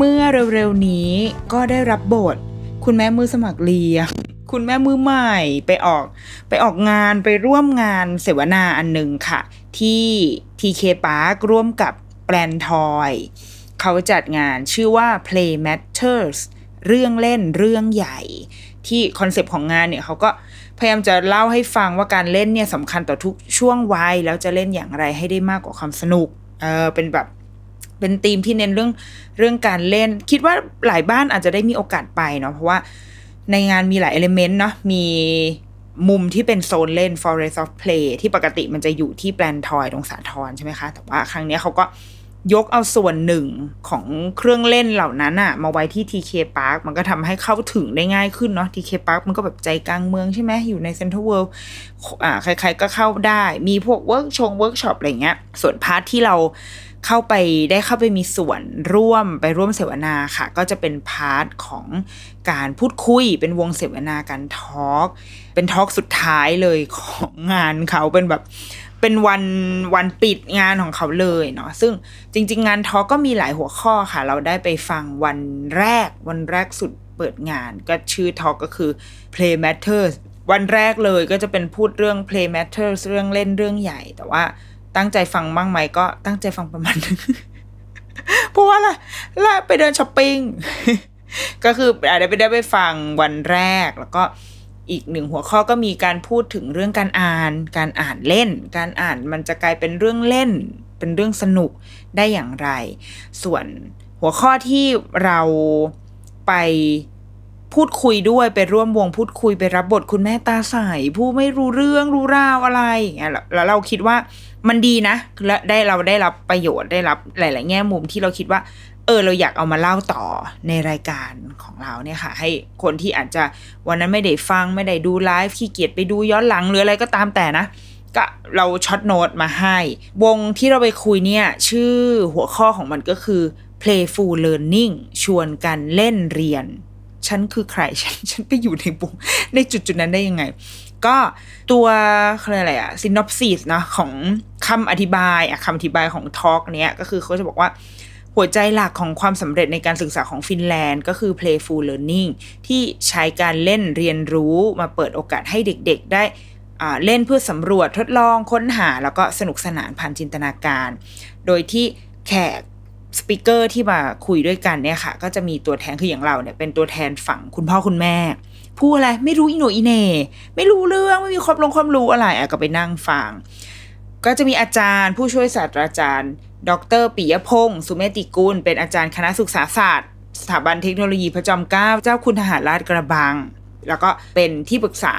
เมื่อเร็วๆนี้ก็ได้รับบท คุณแม่มือสมัครเลี้ยงคุณแม่มือใหม่ไปออกไปออกงานไปร่วมงานเสวนาอันหนึ่งค่ะ ที่ TK Park ร่วมกับแปลนทอยเขาจัดงานชื่อว่า Play Matters เรื่องเล่นเรื่องใหญ่ ที่คอนเซปต์ของงานเนี่ยเขาก็พยายามจะเล่าให้ฟังว่าการเล่นเนี่ยสำคัญต่อทุกช่วงวัยแล้วจะเล่นอย่างไรให้ได้มากกว่าความสนุกเออเป็นแบบ เป็นธีมที่เน้นเรื่องเรื่องการเล่น คิดว่าหลายบ้านอาจจะได้มีโอกาสไปเนาะเพราะว่าในงานมีหลายเอลิเมนต์เนาะมีมุมที่เป็นโซนเล่น forest of play ที่ปกติมันจะอยู่ที่แปลนทอยตรงสาทรใช่ไหมคะ แต่ว่าครั้งนี้เขาก็ยกเอาส่วนหนึ่งของเครื่องเล่นเหล่านั้นอะมาไว้ที่ TK Park มันก็ทำให้เข้าถึงได้ง่ายขึ้นเนาะ TK Park มันก็แบบใจกลางเมืองใช่ไหมอยู่ใน Central World อ่าใครๆก็เข้าได้ มีพวกเวิร์กชงเวิร์กช็อปอะไรเงี้ย ส่วน part ที่เรา เข้าไปได้เข้าไปมีส่วนร่วมไปร่วมเสวนาค่ะ ก็จะเป็น part ของการพูดคุยเป็นวงเสวนาการ talk เป็น talk สุดท้ายเลยของงานเขาเป็นแบบเป็นวันวันปิดงานของเขาเลยเนาะซึ่งจริง ๆ งาน talk ก็มีหลายหัวข้อค่ะ เราได้ไปฟังวันแรกวันแรกสุดเปิดงาน ก็ชื่อ talk ก็คือ play matters วันแรกเลยก็จะเป็นพูดเรื่อง play matters เรื่องเล่นเรื่องใหญ่แต่ว่า ตั้งใจฟังบ้างไหมก็ตั้งใจฟังประมาณนึงเพราะว่าอะไรล่ะไปเดินช้อปปิ้งก็คืออาจจะไปได้ไปฟังวันแรก แล้วก็อีกหนึ่งหัวข้อก็มีการพูดถึงเรื่องการอ่าน การอ่านเล่น การอ่านมันจะกลายเป็นเรื่องเล่น เป็นเรื่องสนุกได้อย่างไร ส่วนหัวข้อที่เราไป พูดคุยด้วยไปร่วมวงพูดคุยไปรับบทคุณแม่ตาใสผู้ไม่รู้เรื่องรู้ราวอะไรอย่างเงี้ยแล้วเราคิดว่ามันดีนะและได้เราได้รับประโยชน์ได้รับหลาย ๆ แง่มุมที่เราคิดว่า เออเราอยากเอามาเล่าต่อในรายการของเราเนี่ยค่ะ ให้คนที่อาจจะวันนั้นไม่ได้ฟังไม่ได้ดูไลฟ์ขี้เกียจไปดูย้อนหลังหรืออะไรก็ตามแต่นะก็เราช็อตโน้ตมาให้ วงที่เราไปคุยเนี่ย ชื่อหัวข้อของมันก็คือ playful learning ชวนกันเล่นเรียน ฉันคือใคร ฉันฉันไปอยู่ในวงในจุดจุดนั้นได้ยังไง ก็ตัวอะไรอะ synopsis นะของคำอธิบายอะคำอธิบายของ talk เนี้ยก็คือเขาจะบอกว่าหัวใจหลักของความสำเร็จในการศึกษาของฟินแลนด์ก็คือ playful learning ที่ใช้การเล่นเรียนรู้มาเปิดโอกาสให้เด็กๆ ได้เล่นเพื่อสำรวจทดลองค้นหา แล้วก็สนุกสนานผ่านจินตนาการ โดยที่แขก speaker ที่มาคุยด้วยกันเนี่ยค่ะ ก็จะมีตัวแทนคืออย่างเราเนี่ย เป็นตัวแทนฝั่งคุณพ่อคุณแม่พูดอะไรไม่รู้อิโนอิเน่ไม่รู้เรื่องไม่มีความลงความรู้อะไรอะก็ไปนั่งฟัง ก็จะมีอาจารย์ผู้ช่วยศาสตราจารย์ ดรปิยพงศ์สุเมติกุลเป็นอาจารย์คณะศึกษาศาสตร์สถาบันเทคโนโลยีพระจอมเกล้าเจ้าคุณทหารลาดกระบัง แล้วก็เป็นที่ปรึกษา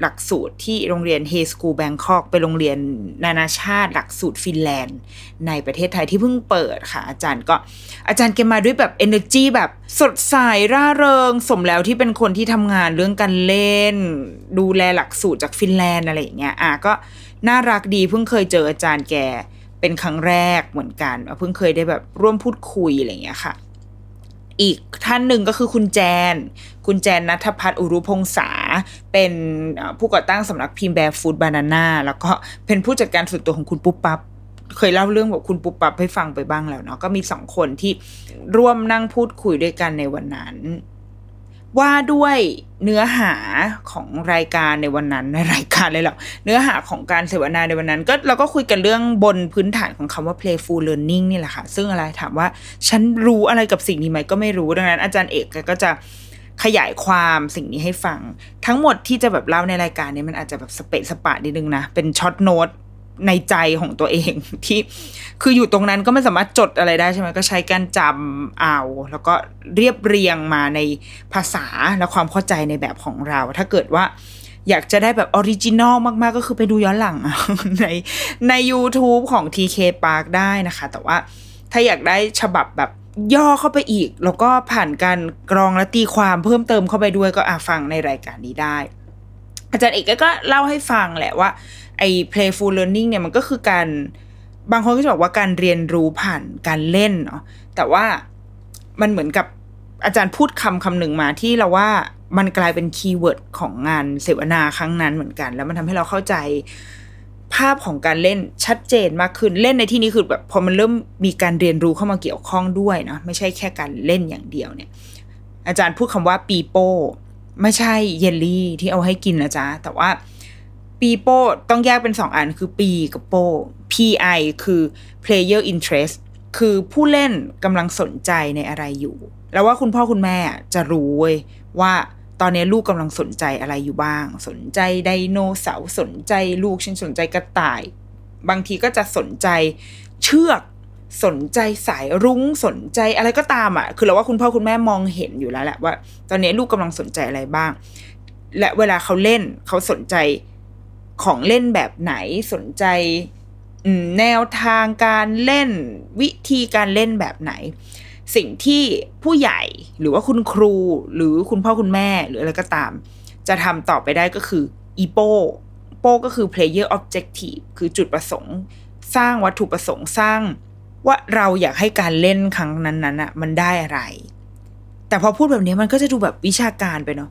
หลักสูตรที่โรงเรียน HEI Schools Bangkok เป็นโรงเรียนนานาชาติ หลักสูตรฟินแลนด์ ในประเทศไทยที่เพิ่งเปิดค่ะ อาจารย์ก็อาจารย์แกมาด้วยแบบ energy แบบสดใสร่าเริง สมแล้วที่เป็นคนที่ทำงานเรื่องการเล่น ดูแลหลักสูตรจากฟินแลนด์อะไรอย่างเงี้ยอะก็น่ารักดีเพิ่งเคยเจออาจารย์แกเป็นครั้งแรกเหมือนกันเพิ่งเคยได้แบบร่วมพูดคุยอะไรอย่างเงี้ยค่ะ อีกท่านหนึ่งก็คือคุณแจน คุณแจนนัทพัฒน์อุรุพงษา เป็นผู้ก่อตั้งสำนักพิมพ์แบร์ฟูดบานาน่าแล้วก็เป็นผู้จัดการส่วนตัวของคุณปุ๊บปั๊บเคยเล่าเรื่องแบบคุณปุ๊บปั๊บให้ฟังไปบ้างแล้วเนาะก็มีสองคนที่ร่วมนั่งพูดคุยด้วยกันในวันนั้น ว่าด้วยเนื้อหาของรายการในวันนั้นในรายการเลยหรอเนื้อหาของการเสวนาในวันนั้น ก็เราก็คุยกันเรื่องบนพื้นฐานของคำว่า playful learning นี่แหละค่ะ ซึ่งอะไรถามว่าฉันรู้อะไรกับสิ่งนี้ไหมก็ไม่รู้ดังนั้น อาจารย์เอกก็จะขยายความสิ่งนี้ให้ฟัง ทั้งหมดที่จะแบบเล่าในรายการนี้มันอาจจะแบบสเปะสปะนิดนึงนะ เป็น short note ในใจของตัวเองที่คืออยู่ตรงนั้นก็ไม่สามารถจดอะไรได้ใช่ไหมก็ใช้การจำเอา แล้วก็เรียบเรียงมาในภาษาและความเข้าใจในแบบของเรา ถ้าเกิดว่าอยากจะได้แบบ original มาก ๆ ก็คือไปดูย้อนหลังในใน YouTube ของ TK Park ได้นะคะ แต่ว่าถ้าอยากได้ฉบับแบบย่อเข้าไปอีก แล้วก็ผ่านการกรองและตีความเพิ่มเติมเข้าไปด้วยก็อะฟังในรายการนี้ได้ อาจารย์เอกก็เล่าให้ฟังแหละว่า ไอ้ playful learning เนี่ยมันก็คือการบางคนก็จะบอกว่าการเรียนรู้ผ่านการเล่นเนาะแต่ว่ามันเหมือนกับอาจารย์พูดคำคำหนึ่งมาที่เราว่ามันกลายเป็นคีย์เวิร์ดของงานเสวนาครั้งนั้นเหมือนกัน แล้วมันทำให้เราเข้าใจภาพของการเล่นชัดเจนมากขึ้นเล่นในที่นี้คือแบบพอมันเริ่มมีการเรียนรู้เข้ามาเกี่ยวข้องด้วยเนาะไม่ใช่แค่การเล่นอย่างเดียวเนี่ย อาจารย์พูดคำว่าปีโป้ไม่ใช่เยลลี่ที่เอาให้กินนะจ๊ะแต่ว่า ปีโป้ต้องแยกเป็นสองอันคือปีกับโป้ PI คือ player interest คือผู้เล่นกำลังสนใจในอะไรอยู่ แล้วว่าคุณพ่อคุณแม่จะรู้เว้ยว่าตอนนี้ลูกกำลังสนใจอะไรอยู่บ้าง สนใจไดโนเสาร์สนใจลูกฉันสนใจกระต่าย บางทีก็จะสนใจเชือกสนใจสายรุ้งสนใจอะไรก็ตามอะ คือเราว่าคุณพ่อคุณแม่มองเห็นอยู่แล้วแหละว่า ตอนนี้ลูกกำลังสนใจอะไรบ้าง และเวลาเขาเล่นเขาสนใจ ของเล่นแบบไหนสนใจแนวทางการเล่นวิธีการเล่นแบบไหน สิ่งที่ผู้ใหญ่หรือว่าคุณครูหรือคุณพ่อคุณแม่หรืออะไรก็ตาม จะทำต่อไปได้ก็คืออีโปโปก็คือ player objective คือจุดประสงค์ สร้างวัตถุประสงค์สร้างว่าเราอยากให้การเล่นครั้งนั้นๆอะมันได้อะไร แต่พอพูดแบบนี้มันก็จะดูแบบวิชาการไปเนาะ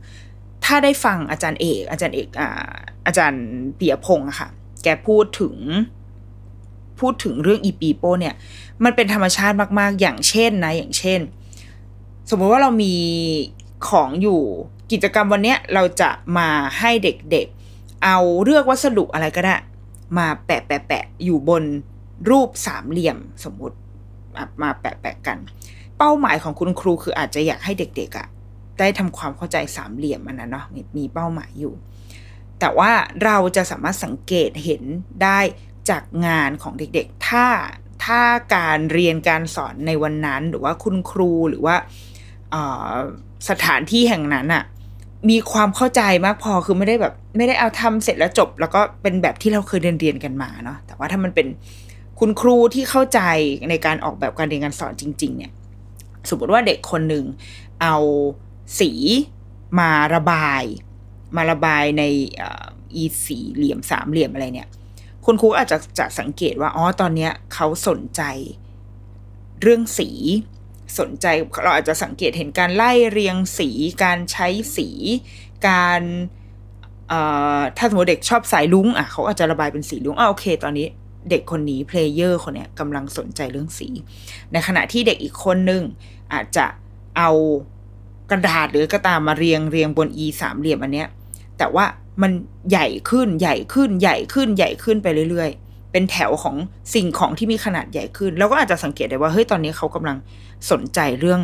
ถ้าได้ฟังอาจารย์เอก อาจารย์เอกอ่า อาจารย์เปียพงศ์ค่ะ แกพูดถึง พูดถึงเรื่องอีปีโป้เนี่ย มันเป็นธรรมชาติมาก ๆ อย่างเช่นนะ อย่างเช่น สมมติว่าเรามีของอยู่กิจกรรมวันเนี้ยเราจะมาให้เด็ก ๆ เอาเลือกวัสดุอะไรก็ได้ มาแปะแปะแปะอยู่บนรูปสามเหลี่ยมสมมติมาแปะแปะกัน เป้าหมายของคุณครูคืออาจจะอยากให้เด็ก ๆอะ่ะได้ทำความเข้าใจสามเหลี่ยมมันนะเนาะมีเป้าหมายอยู่ แต่ว่าเราจะสามารถสังเกตเห็นได้จากงานของเด็กๆ ถ้าถ้าการเรียนการสอนในวันนั้น หรือว่าคุณครูหรือว่าสถานที่แห่งนั้นอะมีความเข้าใจมากพอคือไม่ได้แบบ ไม่ได้เอาทำเสร็จแล้วจบ แล้วก็เป็นแบบที่เราเคยเรียนเรียนกันมาเนาะแต่ว่าถ้ามันเป็นคุณครูที่เข้าใจในการออกแบบการเรียนการสอนจริง ๆ เนี่ย สมมติว่าเด็กคนหนึ่งเอาสีมาระบาย มาระบายในอีสีเหลี่ยมสามเหลี่ยมอะไรเนี่ย คุณครูอาจจะจะสังเกตว่าอ๋อตอนเนี้ยเขาสนใจเรื่องสีสนใจเราอาจจะสังเกตเห็นการไล่เรียงสี การใช้สี การถ้าสมมติเด็กชอบสายรุ้งอะเขาอาจจะระบายเป็นสีรุ้งอะโอเค ตอนนี้เด็กคนนี้ player คนเนี้ยกำลังสนใจเรื่องสี ในขณะที่เด็กอีกคนนึงอาจจะเอากระดาษหรือกระตามาเรียงเรียงบน e สามเหลี่ยมอันเนี้ย แต่ว่ามันใหญ่ขึ้นใหญ่ขึ้นใหญ่ขึ้นใหญ่ขึ้นไปเรื่อย ๆ เป็นแถวของสิ่งของที่มีขนาดใหญ่ขึ้น แล้วก็อาจจะสังเกตได้ว่าเฮ้ยตอนนี้เขากำลังสนใจเรื่อง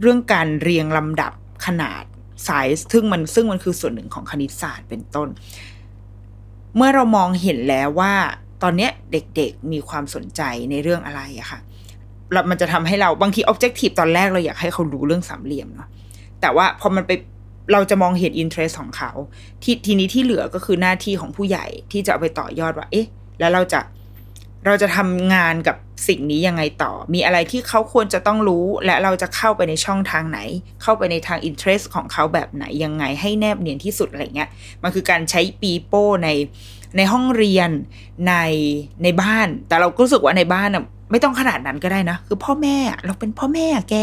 เรื่องการเรียงลำดับขนาดไซส์ซึ่งมันซึ่งมันคือส่วนหนึ่งของคณิตศาสตร์เป็นต้น เมื่อเรามองเห็นแล้วว่าตอนนี้เด็กๆมีความสนใจในเรื่องอะไรอะค่ะแล้วมันจะทำให้เราบางที objective ตอนแรกเราอยากให้เขารู้เรื่องสามเหลี่ยมเนาะแต่ว่าพอมันไป เราจะมองเห็น interest ของเขาททีนี้ที่เหลือก็คือหน้าที่ของผู้ใหญ่ที่จะเอาไปต่อยอดว่า เอ๊ะ แล้วเราจะเราจะทำงานกับสิ่งนี้ยังไงต่อ มีอะไรที่เขาควรจะต้องรู้ และเราจะเข้าไปในช่องทางไหน เข้าไปในทาง interest ของเขาแบบไหนยังไงให้แนบเนียนที่สุดอะไรเงี้ย มันคือการใช้ปีโป้ในในห้องเรียนในในบ้าน แต่เราก็รู้สึกว่าในบ้านอะไม่ต้องขนาดนั้นก็ได้นะ คือพ่อแม่เราเป็นพ่อแม่แก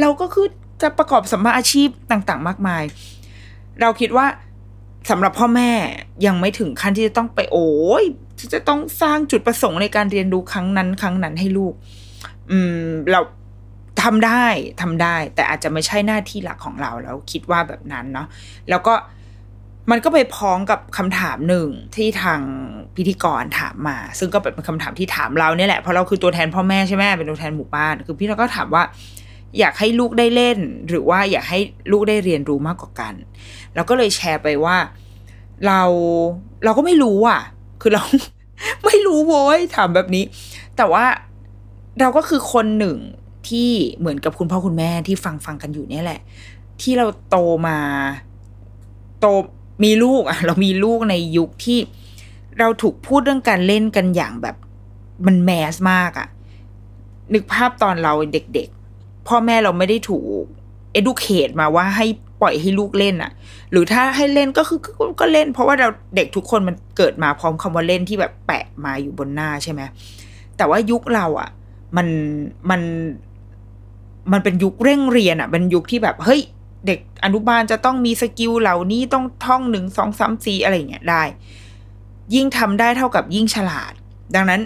เราก็คือ จะประกอบสัมมาอาชีพต่าง ๆ มากมาย เราคิดว่าสำหรับพ่อแม่ยังไม่ถึงขั้นที่จะต้องไปโอ้ยจะต้องสร้างจุดประสงค์ในการเรียนรู้ครั้งนั้น ครั้งนั้นให้ลูก อืม เราทำได้ทำได้ แต่อาจจะไม่ใช่หน้าที่หลักของเราแล้วคิดว่าแบบนั้นเนาะแล้วก็มันก็ไปพ้องกับคำถามหนึ่งที่ทางพิธีกรถามมา ซึ่งก็เป็นคำถามที่ถามเราเนี่ยแหละเพราะเราคือตัวแทนพ่อแม่ใช่ไหมเป็นตัวแทนหมู่บ้าน คือพี่เราก็ถามว่า อยากให้ลูกได้เล่น หรือว่าอยากให้ลูกได้เรียนรู้มากกว่ากัน เราก็เลยแชร์ไปว่า เราเราก็ไม่รู้อะ คือเราไม่รู้โว้ยถามแบบนี้ แต่ว่าเราก็คือคนหนึ่งที่เหมือนกับคุณพ่อคุณแม่ที่ฟังฟังกันอยู่เนี่ยแหละ ที่เราโตมา โตมีลูกอะ เรามีลูกในยุคที่เราถูกพูดเรื่องการเล่นกันอย่างแบบมันแมสมากอะ นึกภาพตอนเราเด็ก พ่อแม่เราไม่ได้ถูก educate มาว่าให้ปล่อยให้ลูกเล่นอะหรือถ้าให้เล่นก็คือก็เล่น เพราะว่าเราเด็กทุกคนมันเกิดมาพร้อมคำว่าเล่นที่แบบแปะมาอยู่บนหน้าใช่ไหมแต่ว่ายุคเราอะมันมันมันเป็นยุคเร่งเรียนอะเป็นยุคที่แบบเฮ้ยเด็กอนุบาลจะต้องมีสกิลเหล่านี้ต้องท่องหนึ่งสองสามสี่อะไรเงี้ยได้ ยิ่งทำได้เท่ากับยิ่งฉลาด ดังนั้น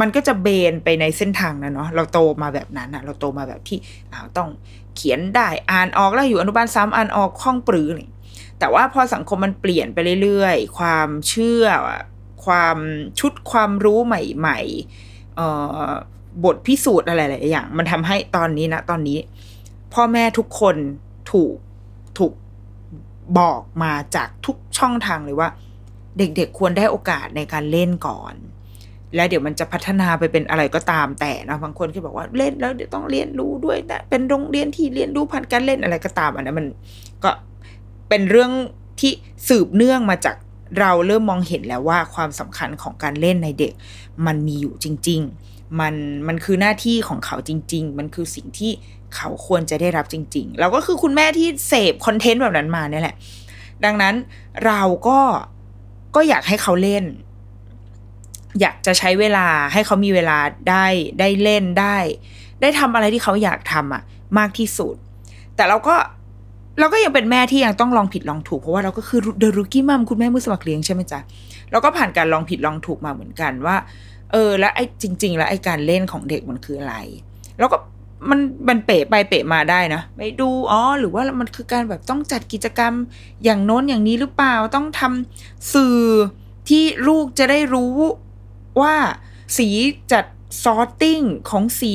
มันก็จะเบนไปในเส้นทางนั้นเนาะเราโตมาแบบนั้นอะเราโตมาแบบที่อ้าวต้องเขียนได้อ่านออกแล้วอยู่อนุบาลสามอ่านออกคล่องปรือเลยแต่ว่าพอสังคมมันเปลี่ยนไปเรื่อยๆ ความเชื่อ ความชุดความรู้ใหม่ๆบทพิสูจน์อะไรหลายอย่าง มันทำให้ตอนนี้นะ ตอนนี้ พ่อแม่ทุกคนถูกถูกบอกมาจากทุกช่องทางเลยว่า เด็กๆควรได้โอกาสในการเล่นก่อน แล้วเดี๋ยวมันจะพัฒนาไปเป็นอะไรก็ตามแต่นะบางคนก็บอกว่าเล่นแล้วเดี๋ยวต้องเรียนรู้ด้วยนะเป็นโรงเรียนที่เรียนรู้ผ่านการเล่นอะไรก็ตามอันนั้นมันก็เป็นเรื่องที่สืบเนื่องมาจากเราเริ่มมองเห็นแล้วว่าความสำคัญของการเล่นในเด็ก มันมีอยู่จริง ๆ มันมันคือหน้าที่ของเขาจริง ๆ มันคือสิ่งที่เขาควรจะได้รับจริง ๆ เราก็คือคุณแม่ที่เสพคอนเทนต์แบบนั้นมาเนี่ยแหละ ดังนั้นเราก็ก็อยากให้เขาเล่น อยากจะใช้เวลาให้เขามีเวลาได้ได้เล่นได้ ได้ทำอะไรที่เขาอยากทำอะมากที่สุด แต่เราก็เราก็ยังเป็นแม่ที่ยังต้องลองผิดลองถูกเพราะว่าเราก็คือเดรุกี้มัมคุณแม่มือสมัครเลี้ยงใช่ไหมจ๊ะเราก็ผ่านการลองผิดลองถูกมาเหมือนกันว่า เออ แล้วไอ้จริง ๆ แล้วไอ้การเล่นของเด็กมันคืออะไร แล้วก็มันมันเปะไปเปะมาได้นะไปดูอ๋อหรือว่ามันคือการแบบต้องจัดกิจกรรมอย่างโน้นอย่างนี้หรือเปล่าต้องทำสื่อที่ลูกจะได้รู้ ว่าสีจัดsorting ของสี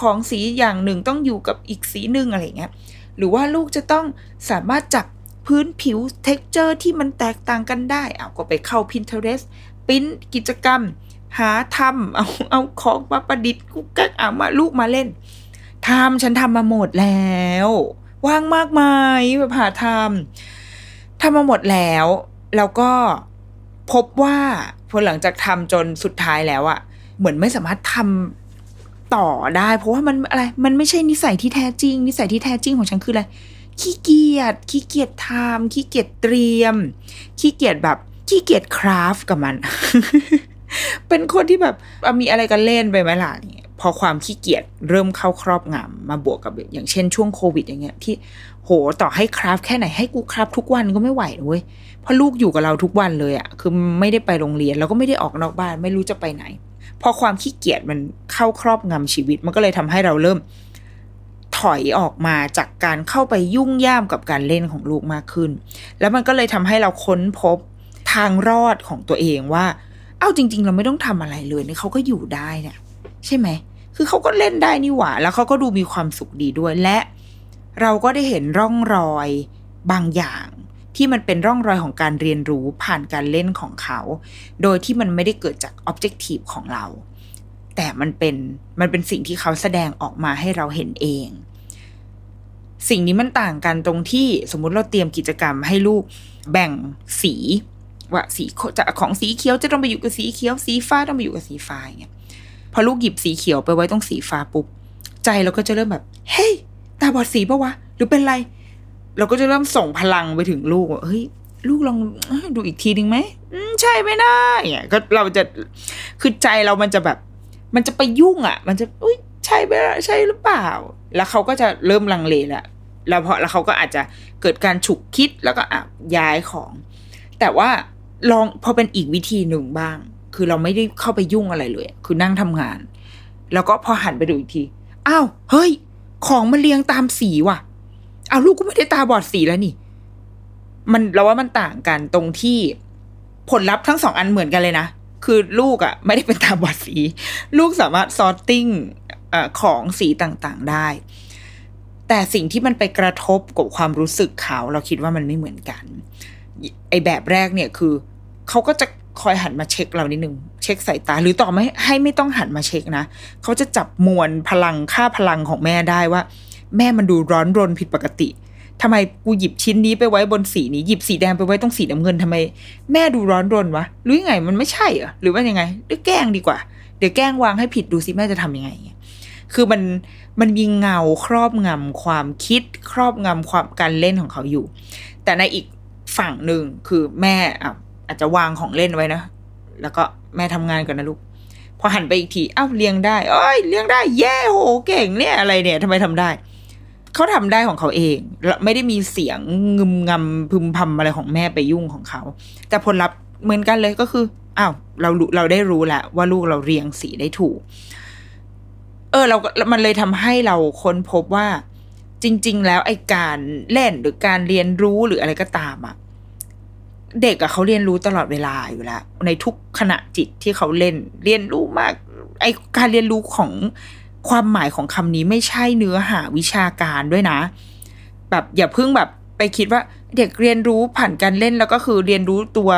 ของสีอย่างหนึ่งต้องอยู่กับอีกสีหนึ่งอะไรเงี้ยหรือว่าลูกจะต้องสามารถจับพื้นผิว texture ที่มันแตกต่างกันได้เอาก็ไปเข้า Pinterest pin กิจกรรม หาทำเอาเอาของมาประดิษฐ์กุ๊กกักเอามาลูกมาเล่นทำฉันทำมาหมดแล้ว ว่างมากมายแบบหาทำทำมาหมดแล้ว แล้วก็พบว่า พอหลังจากทำจนสุดท้ายแล้วอะเหมือนไม่สามารถทำต่อได้ เพราะว่ามันอะไร มันไม่ใช่นิสัยที่แท้จริง นิสัยที่แท้จริงของฉันคืออะไรขี้เกียจขี้เกียจทำขี้เกียจเตรียม ขี้เกียจแบบขี้เกียจคราฟกับมัน เป็นคนที่แบบมีอะไรกันเล่นไปไหมล่ะพอความขี้เกียจเริ่มเข้าครอบงำมาบวกกับอย่างเช่นช่วงโควิดอย่างเงี้ยที่โหต่อให้คราฟแค่ไหนให้กูคราฟทุกวันก็ไม่ไหวเลย เพราะลูกอยู่กับเราทุกวันเลยอะ่ะคือไม่ได้ไปโรงเรียน แล้วก็ไม่ได้ออกนอกบ้าน ไม่รู้จะไปไหน พอความขี้เกียจมันเข้าครอบงำชีวิต มันก็เลยทำให้เราเริ่ม ถอยออกมาจากการเข้าไปยุ่งย่ามกับการเล่นของลูกมากขึ้น แล้วมันก็เลยทำให้เราค้นพบทางรอดของตัวเองว่า เอ้าจริง ๆ เราไม่ต้องทำอะไรเลยเนี่ยเขาก็อยู่ได้เนี่ยใช่ไหม คือเขาก็เล่นได้นี่หว่า แล้วเขาก็ดูมีความสุขดีด้วยและ เราก็ได้เห็นร่องรอยบางอย่าง ที่มันเป็นร่องรอยของการเรียนรู้ผ่านการเล่นของเขา โดยที่มันไม่ได้เกิดจากออบเจกตีฟของเรา แต่มันเป็นมันเป็นสิ่งที่เขาแสดงออกมาให้เราเห็นเอง สิ่งนี้มันต่างกันตรงที่สมมุติเราเตรียมกิจกรรมให้ลูกแบ่งสีว่าสีจะของสีเขียวจะต้องไปอยู่กับสีเขียว สีฟ้าต้องไปอยู่กับสีฟ้าอย่างเงี้ยพอลูกหยิบสีเขียวไปไว้ตรงสีฟ้าปุ๊บใจเราก็จะเริ่มแบบ เฮ้ยตาบอดสีปะวะ หรือเป็นไร เราก็จะเริ่มส่งพลังไปถึงลูกว่าเฮ้ยลูกลองดูอีกทีหนึ่งไหมใช่ไม่ได้เนี่ยก็เราจะคือใจเรามันจะแบบ มันจะไปยุ่งอะ มันจะอุ้ยใช่ไหมใช่หรือเปล่า แล้วเขาก็จะเริ่มลังเลแล้วแล้วพอแล้วเขาก็อาจจะเกิดการฉุกคิดแล้วก็อะย้ายของ แต่ว่าลองพอเป็นอีกวิธีหนึ่งบ้าง คือเราไม่ได้เข้าไปยุ่งอะไรเลย คือนั่งทำงาน แล้วก็พอหันไปดูอีกทีอ้าวเฮ้ย ของมันเรียงตามสีว่ะ เอาลูกก็ไม่ได้ตาบอดสีแล้วนี่ มันเราว่ามันต่างกันตรงที่ผลลัพธ์ทั้งสองอันเหมือนกันเลยนะ คือลูกอะ่ะ ไม่ได้เป็นตาบอดสี ลูกสามารถซอร์ติ้งอของสีต่างๆได้ แต่สิ่งที่มันไปกระทบกับความรู้สึกเขา เราคิดว่ามันไม่เหมือนกัน ไอแบบแรกเนี่ยคือเขาก็จะคอยหันมาเช็คเรานิดนึง เช็คสายตา หรือต่อไม่ให้ไม่ต้องหันมาเช็คนะเขาจะจับมวลพลังค่าพลังของแม่ได้ว่า แม่มันดูร้อนรนผิดปกติทำไมกูหยิบชิ้นนี้ไปไว้บนสีนี้หยิบสีแดงไปไว้ตรงสีน้ำเงินทำไม แม่ดูร้อนรนวะหรือยังไงมันไม่ใช่เหรอหรือว่ายังไงเดี๋ยวแกล้งดีกว่า เดี๋ยวแกล้งวางให้ผิดดูสิแม่จะทำยังไงคือมันมันมีเงาครอบงำความคิดครอบงำความการเล่นของเขาอยู่ แต่ในอีกฝั่งหนึ่งคือแม่อะอาจจะวางของเล่นไว้นะ แล้วก็แม่ทำงานก่อนนะลูกพอหันไปอีกทีอ้าวเลี้ยงได้เอ้ยเลี้ยงได้แย่โหเก่งเนี่ยอะไรเนี่ยทำไมทำได้ เขาทำได้ของเขาเองไม่ได้มีเสียงงึมงำพึมพำอะไรของแม่ไปยุ่งของเขา แต่ผลลัพธ์เหมือนกันเลยก็คืออ้าวเราเราได้รู้แล้วว่าลูกเราเรียงสีได้ถูก เออ เรา มันเลยทำให้เราค้นพบว่า จริง ๆ แล้วไอ้การเล่นหรือการเรียนรู้หรืออะไรก็ตามอะเด็กอะเขาเรียนรู้ตลอดเวลาอยู่แล้วในทุกขณะจิตที่เขาเล่น เรียนรู้มาก ไอการเรียนรู้ของ ความหมายของคำนี้ไม่ใช่เนื้อหาวิชาการด้วยนะ แบบอย่าเพิ่งแบบไปคิดว่าเด็กเรียนรู้ผ่านการเล่นแล้วก็คือเรียนรู้ตัว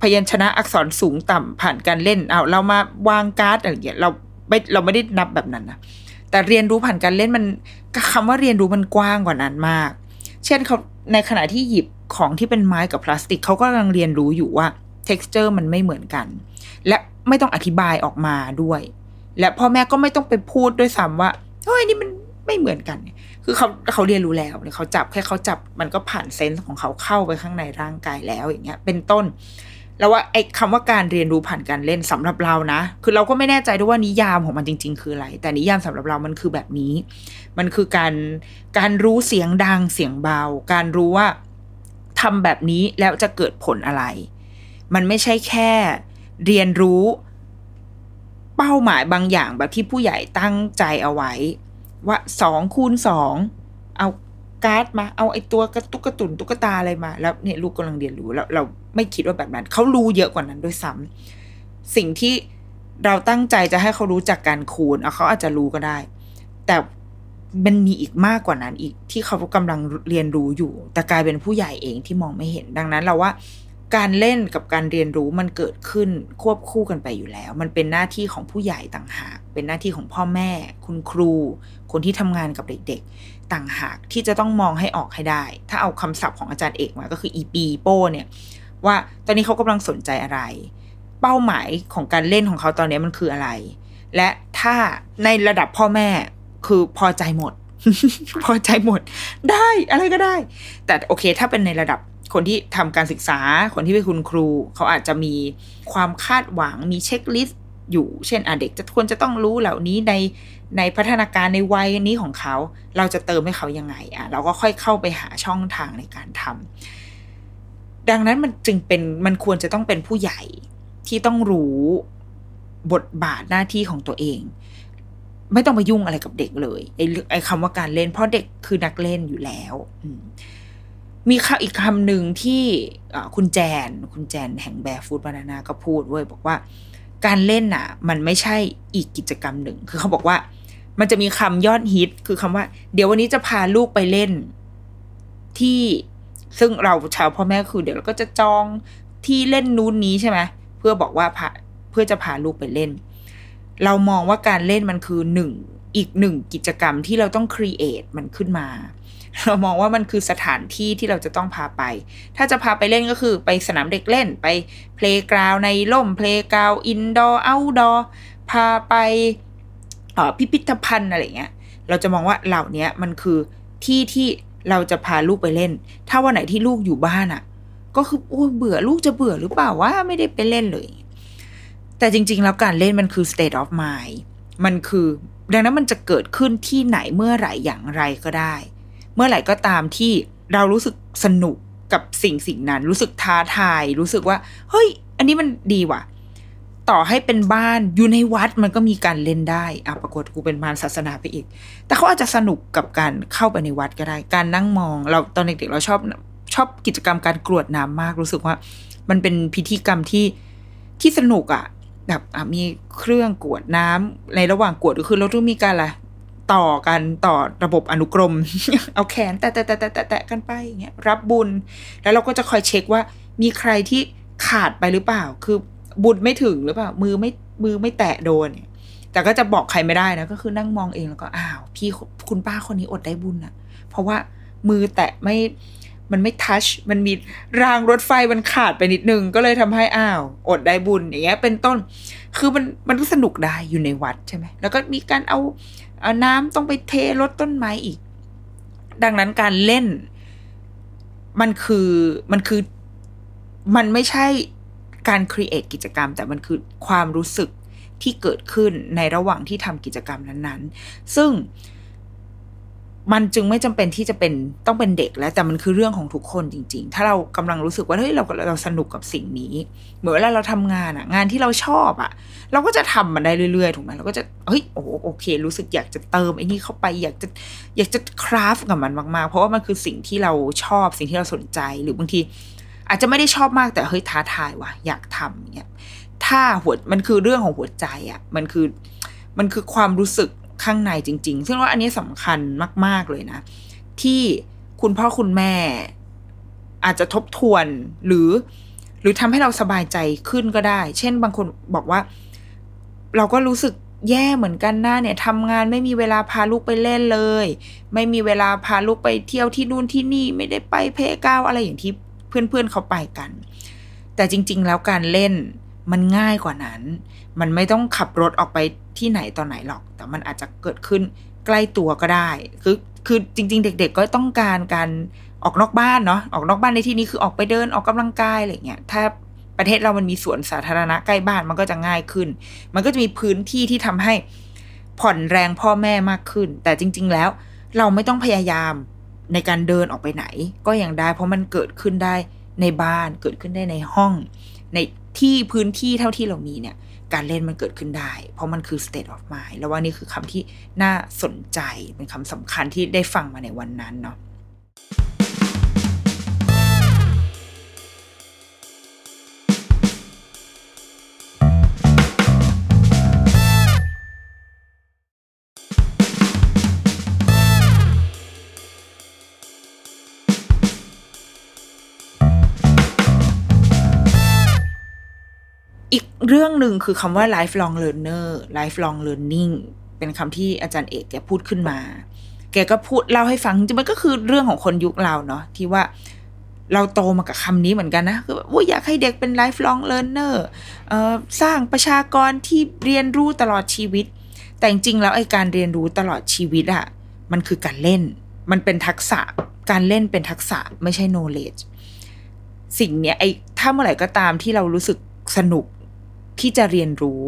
พยัญชนะอักษรสูงต่ำผ่านการเล่นเอาเรามาวางการ์ดอะไรอย่างเงี้ยเราไม่เราไม่ได้นับแบบนั้นนะแต่เรียนรู้ผ่านการเล่นมันคำว่าเรียนรู้มันกว้างกว่านั้นมาก เช่นเขาในขณะที่หยิบของที่เป็นไม้กับพลาสติกเขาก็กำลังเรียนรู้อยู่ว่า texture มันไม่เหมือนกัน และไม่ต้องอธิบายออกมาด้วย และพ่อแม่ก็ไม่ต้องไปพูดด้วยซ้ำว่าเฮ้ยนี่มันไม่เหมือนกัน คือเขาเขาเรียนรู้แล้วเขาจับแค่เขาจับมันก็ผ่านเซนส์ของเขาเข้าไปข้างในร่างกายแล้วอย่างเงี้ย เป็นต้น แล้วว่าไอ้คำว่าการเรียนรู้ผ่านการเล่นสำหรับเรานะ คือเราก็ไม่แน่ใจด้วยว่านิยามของมันจริง ๆ คืออะไร แต่นิยามสำหรับเรามันคือแบบนี้ มันคือการการรู้เสียงดังเสียงเบา การรู้ว่าทำแบบนี้แล้วจะเกิดผลอะไร มันไม่ใช่แค่เรียนรู้ เป้าหมายบางอย่างแบบที่ผู้ใหญ่ตั้งใจเอาไว้ ว่าสองคูณสองเอาการ์ดมาเอาไอ้ตัวกระตุกกระตุนตุ๊กตาอะไรมา แล้วเนี่ยลูกกำลังเรียนรู้แล้วเราไม่คิดว่าแบบนั้นเขารู้เยอะกว่านั้นด้วยซ้ำสิ่งที่เราตั้งใจจะให้เขารู้จากการคูณเอาเขาอาจจะรู้ก็ได้ แต่มันมีอีกมากกว่านั้นอีกที่เขากำลังเรียนรู้อยู่ แต่กลายเป็นผู้ใหญ่เองที่มองไม่เห็นดังนั้นเราว่า การเล่นกับการเรียนรู้มันเกิดขึ้นควบคู่กันไปอยู่แล้ว มันเป็นหน้าที่ของผู้ใหญ่ต่างหาก เป็นหน้าที่ของพ่อแม่ คุณครู คนที่ทำงานกับเด็กๆ ต่างหากที่จะต้องมองให้ออกให้ได้ ถ้าเอาคำศัพท์ของอาจารย์เอกมาก็คืออีปีโป้เนี่ยว่าตอนนี้เขากำลังสนใจอะไร เป้าหมายของการเล่นของเขาตอนนี้มันคืออะไร และถ้าในระดับพ่อแม่คือพอใจหมด พอใจหมด ได้อะไรก็ได้ แต่โอเค ถ้าเป็นในระดับ คนที่ทำการศึกษาคนที่เป็นคุณครู เขาอาจจะมีความคาดหวังมีเช็คลิสต์อยู่เช่นอะเด็กจะควรจะต้องรู้เหล่านี้ในในพัฒนาการในวัยนี้ของเขา เราจะเติมให้เขายังไงอะเราก็ค่อยเข้าไปหาช่องทางในการทำดังนั้นมันจึงเป็นมันควรจะต้องเป็นผู้ใหญ่ที่ต้องรู้บทบาทหน้าที่ของตัวเอง ไม่ต้องมายุ่งอะไรกับเด็กเลยไอ้ไอ้คำว่าการเล่นเพราะเด็กคือนักเล่นอยู่แล้ว มีคำอีกคำหนึ่งที่คุณแจน คุณแจนแห่งแบร์ฟูดบานานาก็พูดเว้ยบอกว่า การเล่นน่ะ มันไม่ใช่อีกกิจกรรมหนึ่ง คือเขาบอกว่า มันจะมีคำยอดฮิต คือคำว่า เดี๋ยววันนี้จะพาลูกไปเล่น ที่ซึ่งเราชาวพ่อแม่คือ เดี๋ยวเราก็จะจองที่เล่นนู้นนี้ใช่ไหมเพื่อบอกว่าพาเพื่อจะพาลูกไปเล่น เรามองว่าการเล่นมันคือหนึ่งอีกหนึ่งกิจกรรมที่เราต้องครีเอทมันขึ้นมา เรามองว่ามันคือสถานที่ที่เราจะต้องพาไป ถ้าจะพาไปเล่นก็คือไปสนามเด็กเล่นไป playground ในร่ม playground indoor outdoor พาไปพิพิธภัณฑ์อะไรเงี้ย เราจะมองว่าเหล่านี้มันคือที่ที่เราจะพาลูกไปเล่น ถ้าวันไหนที่ลูกอยู่บ้านอะ่ะ ก็คือโอ้เบื่อลูกจะเบื่อหรือเปล่าว่าไม่ได้ไปเล่นเลย แต่จริง ๆ แล้วการเล่นมันคือ state of mind มันคือ ดังนั้นมันจะเกิดขึ้นที่ไหนเมื่อไหร่อย่างไรก็ได้ เมื่อไหร่ก็ตามที่เรารู้สึกสนุกกับสิ่งสิ่งนั้น รู้สึกท้าทาย รู้สึกว่า เฮ้ย อันนี้มันดีว่ะ ต่อให้เป็นบ้านอยู่ในวัดมันก็มีการเล่นได้อะปรากฏกูเป็นมารศาสนาไปอีก แต่เขาอาจจะสนุกกับการเข้าไปในวัดก็ได้ การนั่งมองเราตอนเด็กๆเราชอบชอบกิจกรรมการกรวดน้ำมาก รู้สึกว่า มันเป็นพิธีกรรมที่ที่สนุกอะ่ะแบบมีเครื่องกวดน้ำในระหว่างกวดก็คือเราต้องมีการอะไร ต่อกันต่อระบบอนุกรม เอาแขน แตะแตะแตะแตะแตะกันไปอย่างเงี้ยรับบุญ แล้วเราก็จะคอยเช็คว่ามีใครที่ขาดไปหรือเปล่า คือบุญไม่ถึงหรือเปล่า มือไม่มือไม่แตะโดนเนี่ยแต่ก็จะบอกใครไม่ได้นะก็คือนั่งมองเองแล้วก็อ้าว พี่คุณป้าคนนี้อดได้บุญอะเพราะว่ามือแตะไม่มันไม่ทัชมันมีรางรถไฟมันขาดไปนิดนึง ก็เลยทำให้อ้าว อดได้บุญอย่างเงี้ยเป็นต้น คือมันมันก็สนุกได้อยู่ในวัดใช่ไหมแล้วก็มีการเอา เอาน้ำต้องไปเทรดต้นไม้อีก ดังนั้นการเล่น มันคือมันคือมันไม่ใช่การครีเอทกิจกรรม แต่มันคือความรู้สึกที่เกิดขึ้นในระหว่างที่ทำกิจกรรมนั้นๆ ซึ่ง มันจึงไม่จำเป็นที่จะเป็นต้องเป็นเด็กแล้วแต่มันคือเรื่องของทุกคนจริง ๆ ถ้าเรากำลังรู้สึกว่าเฮ้ยเราเราสนุกกับสิ่งนี้ เหมือนเวลาเราทำงานอะงานที่เราชอบอะเราก็จะทำมันได้เรื่อยๆถูกไหมเราก็จะเฮ้ยโอ้โอเค รู้สึกอยากจะเติมไอ้นี่เข้าไปอยากจะอยากจะคราฟกับมันมากๆ เพราะว่ามันคือสิ่งที่เราชอบสิ่งที่เราสนใจหรือบางที อาจจะไม่ได้ชอบมากแต่เฮ้ยท้าทายว่ะอยากทำเนี่ยถ้าหัวมันคือเรื่องของหัวใจอะมันคือมันคือความรู้สึก ข้างในจริง ๆ ซึ่งว่าอันนี้สำคัญมาก ๆเลยนะ ที่คุณพ่อคุณแม่ อาจจะทบทวนหรือ หรือทำให้เราสบายใจขึ้นก็ได้ เช่นบางคนบอกว่า เราก็รู้สึกแย่เหมือนกันนะเนี่ยทำงานไม่มีเวลาพาลูกไปเล่นเลย ไม่มีเวลาพาลูกไปเที่ยวที่นู่นที่นี่ไม่ได้ไปเพก้าวอะไรอย่างที่เพื่อนๆเขาไปกัน แต่จริง ๆ แล้วการเล่นมันง่ายกว่านั้น มันไม่ต้องขับรถออกไป ที่ไหนตอนไหนหรอก แต่มันอาจจะเกิดขึ้นใกล้ตัวก็ได้ คือคือจริง ๆ เด็ก ๆ ก็ต้องการการออกนอกบ้านเนาะออกนอกบ้านในที่นี้คือออกไปเดินออกกำลังกายอะไรเงี้ยถ้าประเทศเรามันมีสวนสาธารณะใกล้บ้านมันก็จะง่ายขึ้น มันก็จะมีพื้นที่ที่ทำให้ผ่อนแรงพ่อแม่มากขึ้น แต่จริง ๆ แล้วเราไม่ต้องพยายามในการเดินออกไปไหน ก็ยังได้ เพราะมันเกิดขึ้นได้ในบ้านเกิดขึ้นได้ในห้อง ในที่พื้นที่เท่าที่เรามีเนี่ย การเล่นมันเกิดขึ้นได้ เพราะมันคือ state of mind แล้วว่านี่คือคำที่น่าสนใจเป็นคำสำคัญที่ได้ฟังมาในวันนั้นเนาะ เรื่องหนึ่งคือคำว่า lifelong learner lifelong learning เป็นคำที่อาจารย์เอกแกพูดขึ้นมา แกก็พูดเล่าให้ฟังจริงมันก็คือเรื่องของคนยุคเราเนาะที่ว่าเราโตมากับคำนี้เหมือนกันนะ คือว่าอยากให้เด็กเป็น lifelong learner สร้างประชากรที่เรียนรู้ตลอดชีวิต แต่จริงๆแล้วไอ้การเรียนรู้ตลอดชีวิตอะมันคือการเล่น มันเป็นทักษะ การเล่นเป็นทักษะไม่ใช่ knowledge สิ่งเนี้ยไอ้ถ้าเมื่อไหร่ก็ตามที่เรารู้สึกสนุก ที่จะเรียนรู้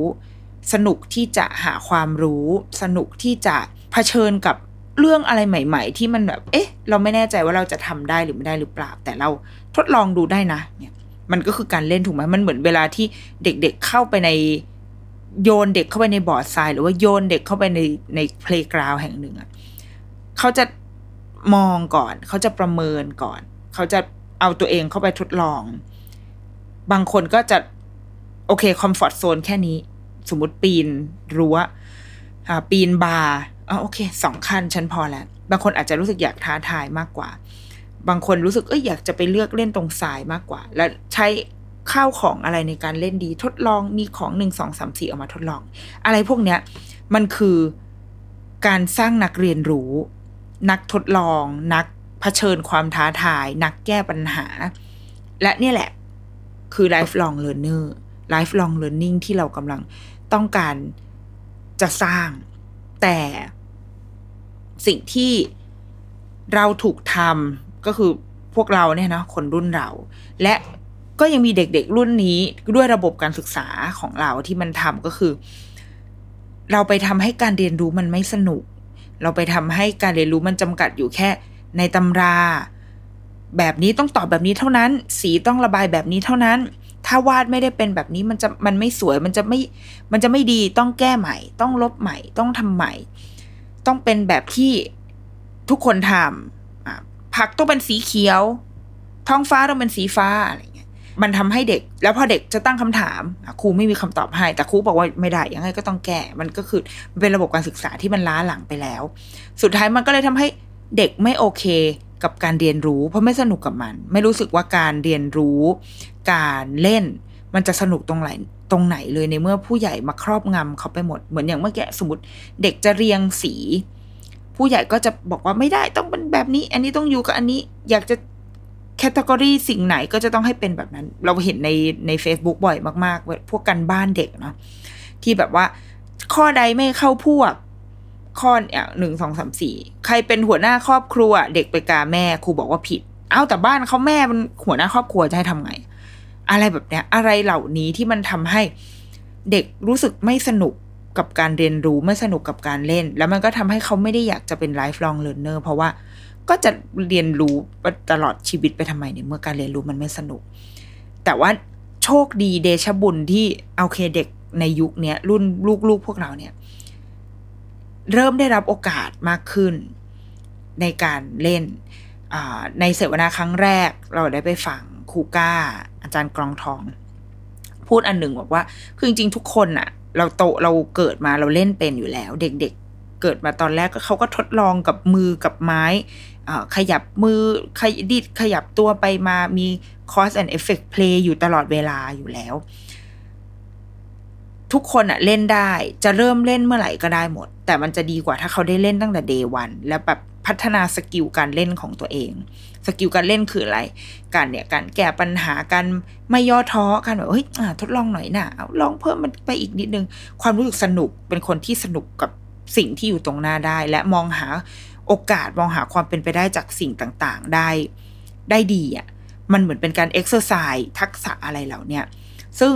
สนุกที่จะหาความรู้ สนุกที่จะเผชิญกับเรื่องอะไรใหม่ ๆ ที่มันแบบ เอ๊ะ เราไม่แน่ใจว่าเราจะทำได้หรือไม่ได้หรือเปล่า แต่เราทดลองดูได้นะ เนี่ย มันก็คือการเล่นถูกไหมมันเหมือนเวลาที่เด็กๆเข้าไปในโยนเด็กเข้าไปในบอร์ดทราย หรือว่าโยนเด็กเข้าไปในในเพลย์กราวแห่งหนึ่งอะเขาจะมองก่อน เขาจะประเมินก่อน เขาจะเอาตัวเองเข้าไปทดลอง บางคนก็จะ โอเค comfort zone แค่นี้ สมมติปีนรั้วปีนบาร์อ๋อโอเคสองขั้นฉันพอแล้ว บางคนอาจจะรู้สึกอยากท้าทายมากกว่า บางคนรู้สึกเอ้ยอยากจะไปเลือกเล่นตรงทรายมากกว่า แล้วใช้ข้าวของอะไรในการเล่นดีทดลองมีของหนึ่งสองสามสี่ออกมาทดลอง อะไรพวกเนี้ย มันคือการสร้างนักเรียนรู้ นักทดลอง นักเผชิญความท้าทาย นักแก้ปัญหา และเนี่ยแหละ คือ lifelong learner lifelong learning ที่เรากำลังต้องการจะสร้าง แต่สิ่งที่เราถูกทำก็คือพวกเราเนี่ยนะคนรุ่นเรา และก็ยังมีเด็กๆรุ่นนี้ด้วยระบบการศึกษาของเราที่มันทำก็คือ เราไปทำให้การเรียนรู้มันไม่สนุก เราไปทำให้การเรียนรู้มันจำกัดอยู่แค่ในตำรา แบบนี้ต้องตอบแบบนี้เท่านั้น สีต้องระบายแบบนี้เท่านั้น ถ้าวาดไม่ได้เป็นแบบนี้มันจะมันไม่สวยมันจะไม่มันจะไม่ดีต้องแก้ใหม่ ต้องลบใหม่ ต้องทำใหม่ ต้องเป็นแบบที่ทุกคนทำผักต้องเป็นสีเขียว ท้องฟ้าต้องเป็นสีฟ้าอะไรเงี้ยมันทำให้เด็ก แล้วพอเด็กจะตั้งคำถามครูไม่มีคำตอบให้ แต่ครูบอกว่าไม่ได้ยังไงก็ต้องแก้มันก็คือเป็นระบบการศึกษาที่มันล้าหลังไปแล้ว สุดท้ายมันก็เลยทำให้เด็กไม่โอเคกับการเรียนรู้ เพราะไม่สนุกกับมัน ไม่รู้สึกว่าการเรียนรู้ การเล่น มันจะสนุกตรงไหนตรงไหนเลยในเมื่อผู้ใหญ่มาครอบงำเขาไปหมดเหมือนอย่างเมื่อกี้สมมติเด็กจะเรียงสี ผู้ใหญ่ก็จะบอกว่าไม่ได้ต้องเป็นแบบนี้ อันนี้ต้องอยู่กับอันนี้อยากจะแคตตากรีสิ่งไหนก็จะต้องให้เป็นแบบนั้น เราเห็นในใน Facebook บ่อยมากๆ พวกกันบ้านเด็กเนาะที่แบบว่า ข้อใดไม่เข้าพวก ข้อเนี่ยหนึ่งสองสามสี่ใครเป็นหัวหน้าครอบครัว เด็กไปกาแม่ครูบอกว่าผิด เอ้าแต่บ้านเขาแม่เป็นหัวหน้าครอบครัวจะให้ทำไง อะไรแบบเนี้ย อะไรเหล่านี้ที่มันทำให้เด็กรู้สึกไม่สนุกกับการเรียนรู้ไม่สนุกกับการเล่น แล้วมันก็ทำให้เขาไม่ได้อยากจะเป็น lifelong learner เพราะว่าก็จะเรียนรู้ตลอดชีวิตไปทำไมเนี่ยเมื่อการเรียนรู้มันไม่สนุก แต่ว่าโชคดีเดชบุญที่โอเคเด็กในยุคเนี้ยรุ่นลูกๆพวกเราเนี่ย เริ่มได้รับโอกาสมากขึ้นในการเล่นในเสวนาครั้งแรกเราได้ไปฟังครูก้า อาจารย์กรองทอง พูดอันหนึ่งบอกว่า คือจริงๆทุกคนอะเราโตเราเกิดมาเราเล่นเป็นอยู่แล้ว เด็กๆเกิดมาตอนแรกเขาก็ทดลองกับมือกับไม้ขยับมือขยดิดขยับตัวไปมามี cause and effect play อยู่ตลอดเวลาอยู่แล้ว ทุกคนอะเล่นได้จะเริ่มเล่นเมื่อไหร่ก็ได้หมด แต่มันจะดีกว่าถ้าเขาได้เล่นตั้งแต่ day one แล้วแบบ พัฒนา skill การเล่นของตัวเอง skill การเล่นคืออะไร การเนี่ยการแก้ปัญหาการไม่ย่อท้อการแบบเฮ้ยทดลองหน่อยนะเอาลองเพิ่มมันไปอีกนิดนึง ความรู้สึกสนุกเป็นคนที่สนุกกับสิ่งที่อยู่ตรงหน้าได้ และมองหาโอกาสมองหาความเป็นไปได้จากสิ่งต่างๆ ได้ได้ดีอะ่ะมันเหมือนเป็นการ exercise ทักษะอะไรเหล่านี้ซึ่ง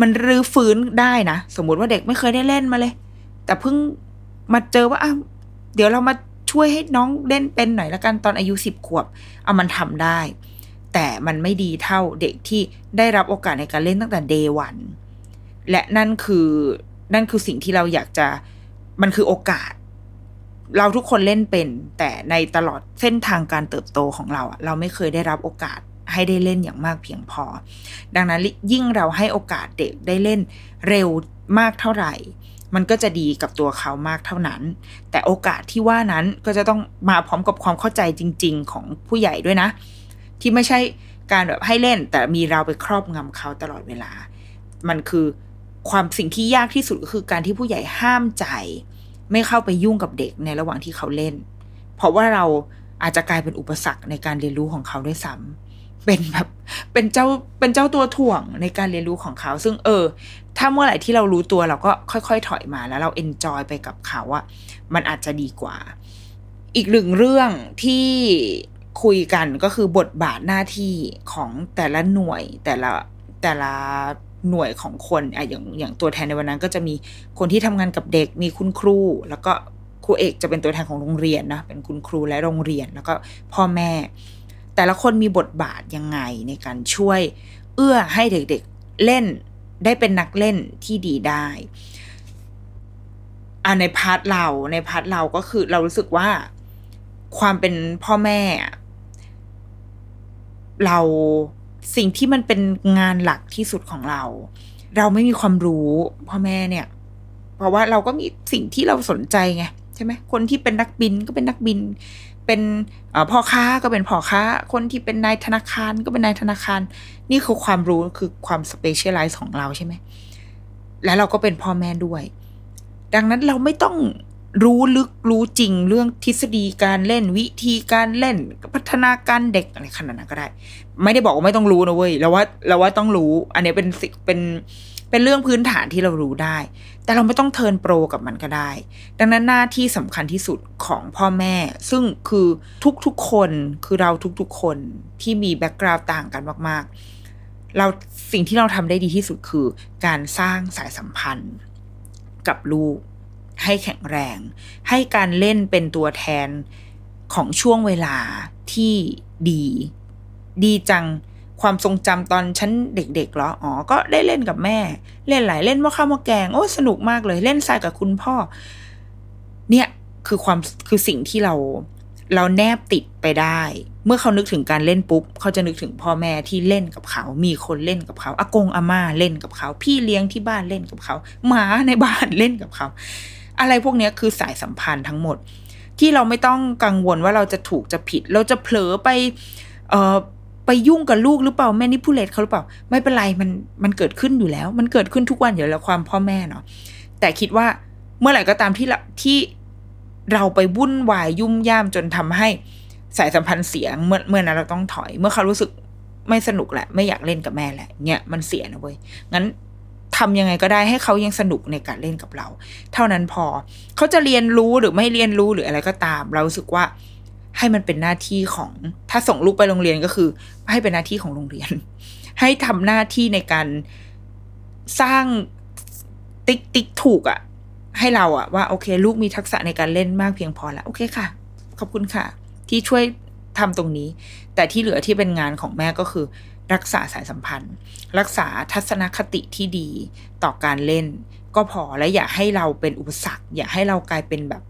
มันรื้อฟื้นได้นะ สมมุติว่าเด็กไม่เคยได้เล่นมาเลย แต่เพิ่งมาเจอว่าอ้าเดี๋ยวเรามา ช่วยให้น้องเล่นเป็นหน่อยละกันตอนอายุสิบขวบ เอามันทำได้ แต่มันไม่ดีเท่าเด็กที่ได้รับโอกาสในการเล่นตั้งแต่เดวันและนั่นคือนั่นคือสิ่งที่เราอยากจะมันคือโอกาส เราทุกคนเล่นเป็น แต่ในตลอดเส้นทางการเติบโตของเรา เราไม่เคยได้รับโอกาสให้ได้เล่นอย่างมากเพียงพอ ดังนั้นยิ่งเราให้โอกาสเด็กได้เล่นเร็วมากเท่าไหร่ มันก็จะดีกับตัวเขามากเท่านั้น แต่โอกาสที่ว่านั้นก็จะต้องมาพร้อมกับความเข้าใจจริง ๆ ของผู้ใหญ่ด้วยนะ ที่ไม่ใช่การแบบให้เล่น แต่มีเราไปครอบงำเขาตลอดเวลา มันคือความสิ่งที่ยากที่สุดก็คือการที่ผู้ใหญ่ห้ามใจ ไม่เข้าไปยุ่งกับเด็กในระหว่างที่เขาเล่น เพราะว่าเราอาจจะกลายเป็นอุปสรรคในการเรียนรู้ของเขาด้วยซ้ำ เป็นแบบเป็นเจ้าเป็นเจ้าตัวถ่วงในการเรียนรู้ของเขา ซึ่งเออ ถ้าเมื่อไหร่ที่เรารู้ตัวเราก็ค่อย ๆ ถอยมาแล้วเราเอนจอยไปกับเขาอะมันอาจจะดีกว่า อีกหนึ่งเรื่องที่คุยกันก็คือบทบาทหน้าที่ของแต่ละหน่วยแต่ละแต่ละหน่วยของคนอะอย่างอย่างตัวแทนในวันนั้นก็จะมีคนที่ทำงานกับเด็กมีคุณครู แล้วก็ครูเอกจะเป็นตัวแทนของโรงเรียนนะเป็นคุณครูและโรงเรียนแล้วก็พ่อแม่ แต่ละคนมีบทบาทยังไงในการช่วยเอื้อให้เด็กๆเล่นได้เป็นนักเล่นที่ดีได้อ่าใน part เราใน part เราก็คือเรารู้สึกว่าความเป็นพ่อแม่ เราสิ่งที่มันเป็นงานหลักที่สุดของเรา เราไม่มีความรู้พ่อแม่เนี่ย เพราะว่าเราก็มีสิ่งที่เราสนใจไงใช่ไหมคนที่เป็นนักบินก็เป็นนักบิน เป็นพ่อค้าก็เป็นพ่อค้า คนที่เป็นนายธนาคารก็เป็นนายธนาคาร นี่คือความรู้คือความสเปเชียลไลซ์ของเราใช่ไหม แล้วเราก็เป็นพ่อแม่ด้วย ดังนั้นเราไม่ต้องรู้ลึกรู้จริงเรื่องทฤษฎีการเล่นวิธีการเล่นพัฒนาการเด็กอะไรขนาดนั้นก็ได้ ไม่ได้บอกว่าไม่ต้องรู้นะเว้ยเราว่าเราว่าต้องรู้ อันนี้เป็นเป็นเป็นเรื่องพื้นฐานที่เรารู้ได้ แต่เราไม่ต้อง turn pro กับมันก็ได้ ดังนั้นหน้าที่สำคัญที่สุดของพ่อแม่ ซึ่งคือทุกๆคนคือเราทุกๆคนที่มี background ต่างกันมากๆ เราสิ่งที่เราทำได้ดีที่สุดคือการสร้างสายสัมพันธ์กับลูก ให้แข็งแรง ให้การเล่นเป็นตัวแทนของช่วงเวลาที่ดี ดีจัง ความทรงจำตอนฉันเด็กๆหรอ อ๋อ ก็ได้เล่นกับแม่ เล่นหลายเล่นว่าข้าวมาแกง โอ้ สนุกมากเลย เล่นทรายกับคุณพ่อ เนี่ยคือความคือสิ่งที่เราเราแนบติดไปได้ เมื่อเขานึกถึงการเล่นปุ๊บ เขาจะนึกถึงพ่อแม่ที่เล่นกับเขา มีคนเล่นกับเขา อากงอาม่าเล่นกับเขา พี่เลี้ยงที่บ้านเล่นกับเขา หมาในบ้านเล่นกับเขา อะไรพวกนี้คือสายสัมพันธ์ทั้งหมด ที่เราไม่ต้องกังวลว่าเราจะถูกจะผิด เราจะเผลอไป เอ่อ ไปยุ่งกับลูกหรือเปล่าแม่นิพูเลตเขาหรือเปล่า ไม่เป็นไรมันมันเกิดขึ้นอยู่แล้ว มันเกิดขึ้นทุกวันอยู่แล้วความพ่อแม่เนาะแต่คิดว่าเมื่อไหร่ก็ตามที่เราที่เราไปวุ่นวายยุ่มย่ามจนทำให้สายสัมพันธ์เสียเมื่อเมื่อนั้นเราต้องถอย เมื่อเขารู้สึกไม่สนุกแหละ ไม่อยากเล่นกับแม่แหละเนี่ยมันเสียนะเว้ยงั้นทำยังไงก็ได้ให้เขายังสนุกในการเล่นกับเรา เท่านั้นพอเขาจะเรียนรู้หรือไม่เรียนรู้หรืออะไรก็ตาม เราสึกว่า ให้มันเป็นหน้าที่ของถ้าส่งลูกไปโรงเรียนก็คือ ให้เป็นหน้าที่ของโรงเรียน ให้ทำหน้าที่ในการสร้างติ๊กติ๊กถูกอะให้เราอะว่าโอเค ลูกมีทักษะในการเล่นมากเพียงพอแล้วโอเคค่ะ ขอบคุณค่ะ ที่ช่วยทำตรงนี้ แต่ที่เหลือที่เป็นงานของแม่ก็คือ รักษาสายสัมพันธ์ รักษาทัศนคติที่ดีต่อการเล่น ก็พอและอย่าให้เราเป็นอุปสรรค อย่าให้เรากลายเป็นแบบ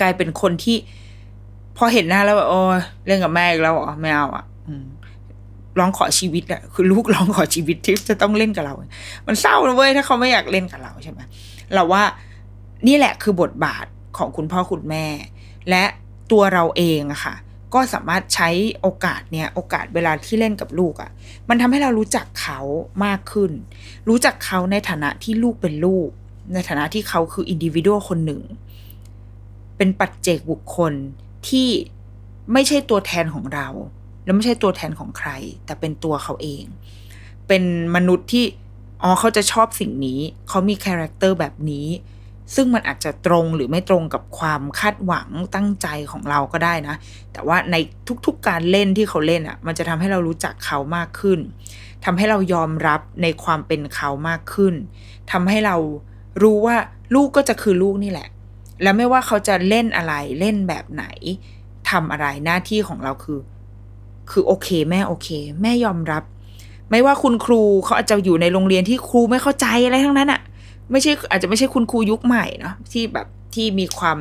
กลายเป็นคนที่ พอเห็นหน้าแล้วแบบโอ้ยเล่นกับแม่อีกแล้วเหรอไม่เอาอะร้องขอชีวิตอะคือลูกร้องขอชีวิตที่จะต้องเล่นกับเรา มันเศร้านะเว้ยถ้าเขาไม่อยากเล่นกับเราใช่ไหมเราว่านี่แหละคือบทบาทของคุณพ่อคุณแม่ และตัวเราเองอะค่ะ ก็สามารถใช้โอกาสเนี่ยโอกาสเวลาที่เล่นกับลูกอะมันทำให้เรารู้จักเขามากขึ้น รู้จักเขาในฐานะที่ลูกเป็นลูก ในฐานะที่เขาคือ individual คนหนึ่ง เป็นปัจเจกบุคคล ที่ไม่ใช่ตัวแทนของเรา แล้วไม่ใช่ตัวแทนของใคร แต่เป็นตัวเขาเอง เป็นมนุษย์ที่อ๋อเขาจะชอบสิ่งนี้ เขามี character แบบนี้ ซึ่งมันอาจจะตรงหรือไม่ตรงกับความคาดหวังตั้งใจของเราก็ได้นะ แต่ว่าในทุกๆการเล่นที่เขาเล่นอะ่ะ มันจะทำให้เรารู้จักเขามากขึ้นทำให้เรายอมรับในความเป็นเขามากขึ้นทำให้เรารู้ว่าลูกก็จะคือลูกนี่แหละ แล้วไม่ว่าเขาจะเล่นอะไรเล่นแบบไหนทำอะไรหน้าที่ของเราคือ คือโอเค แม่โอเค แม่ยอมรับ ไม่ว่าคุณครูเขาอาจจะอยู่ในโรงเรียนที่ครูไม่เข้าใจอะไรทั้งนั้นอะไม่ใช่อาจจะไม่ใช่คุณครูยุคใหม่เนาะที่แบบที่มีความ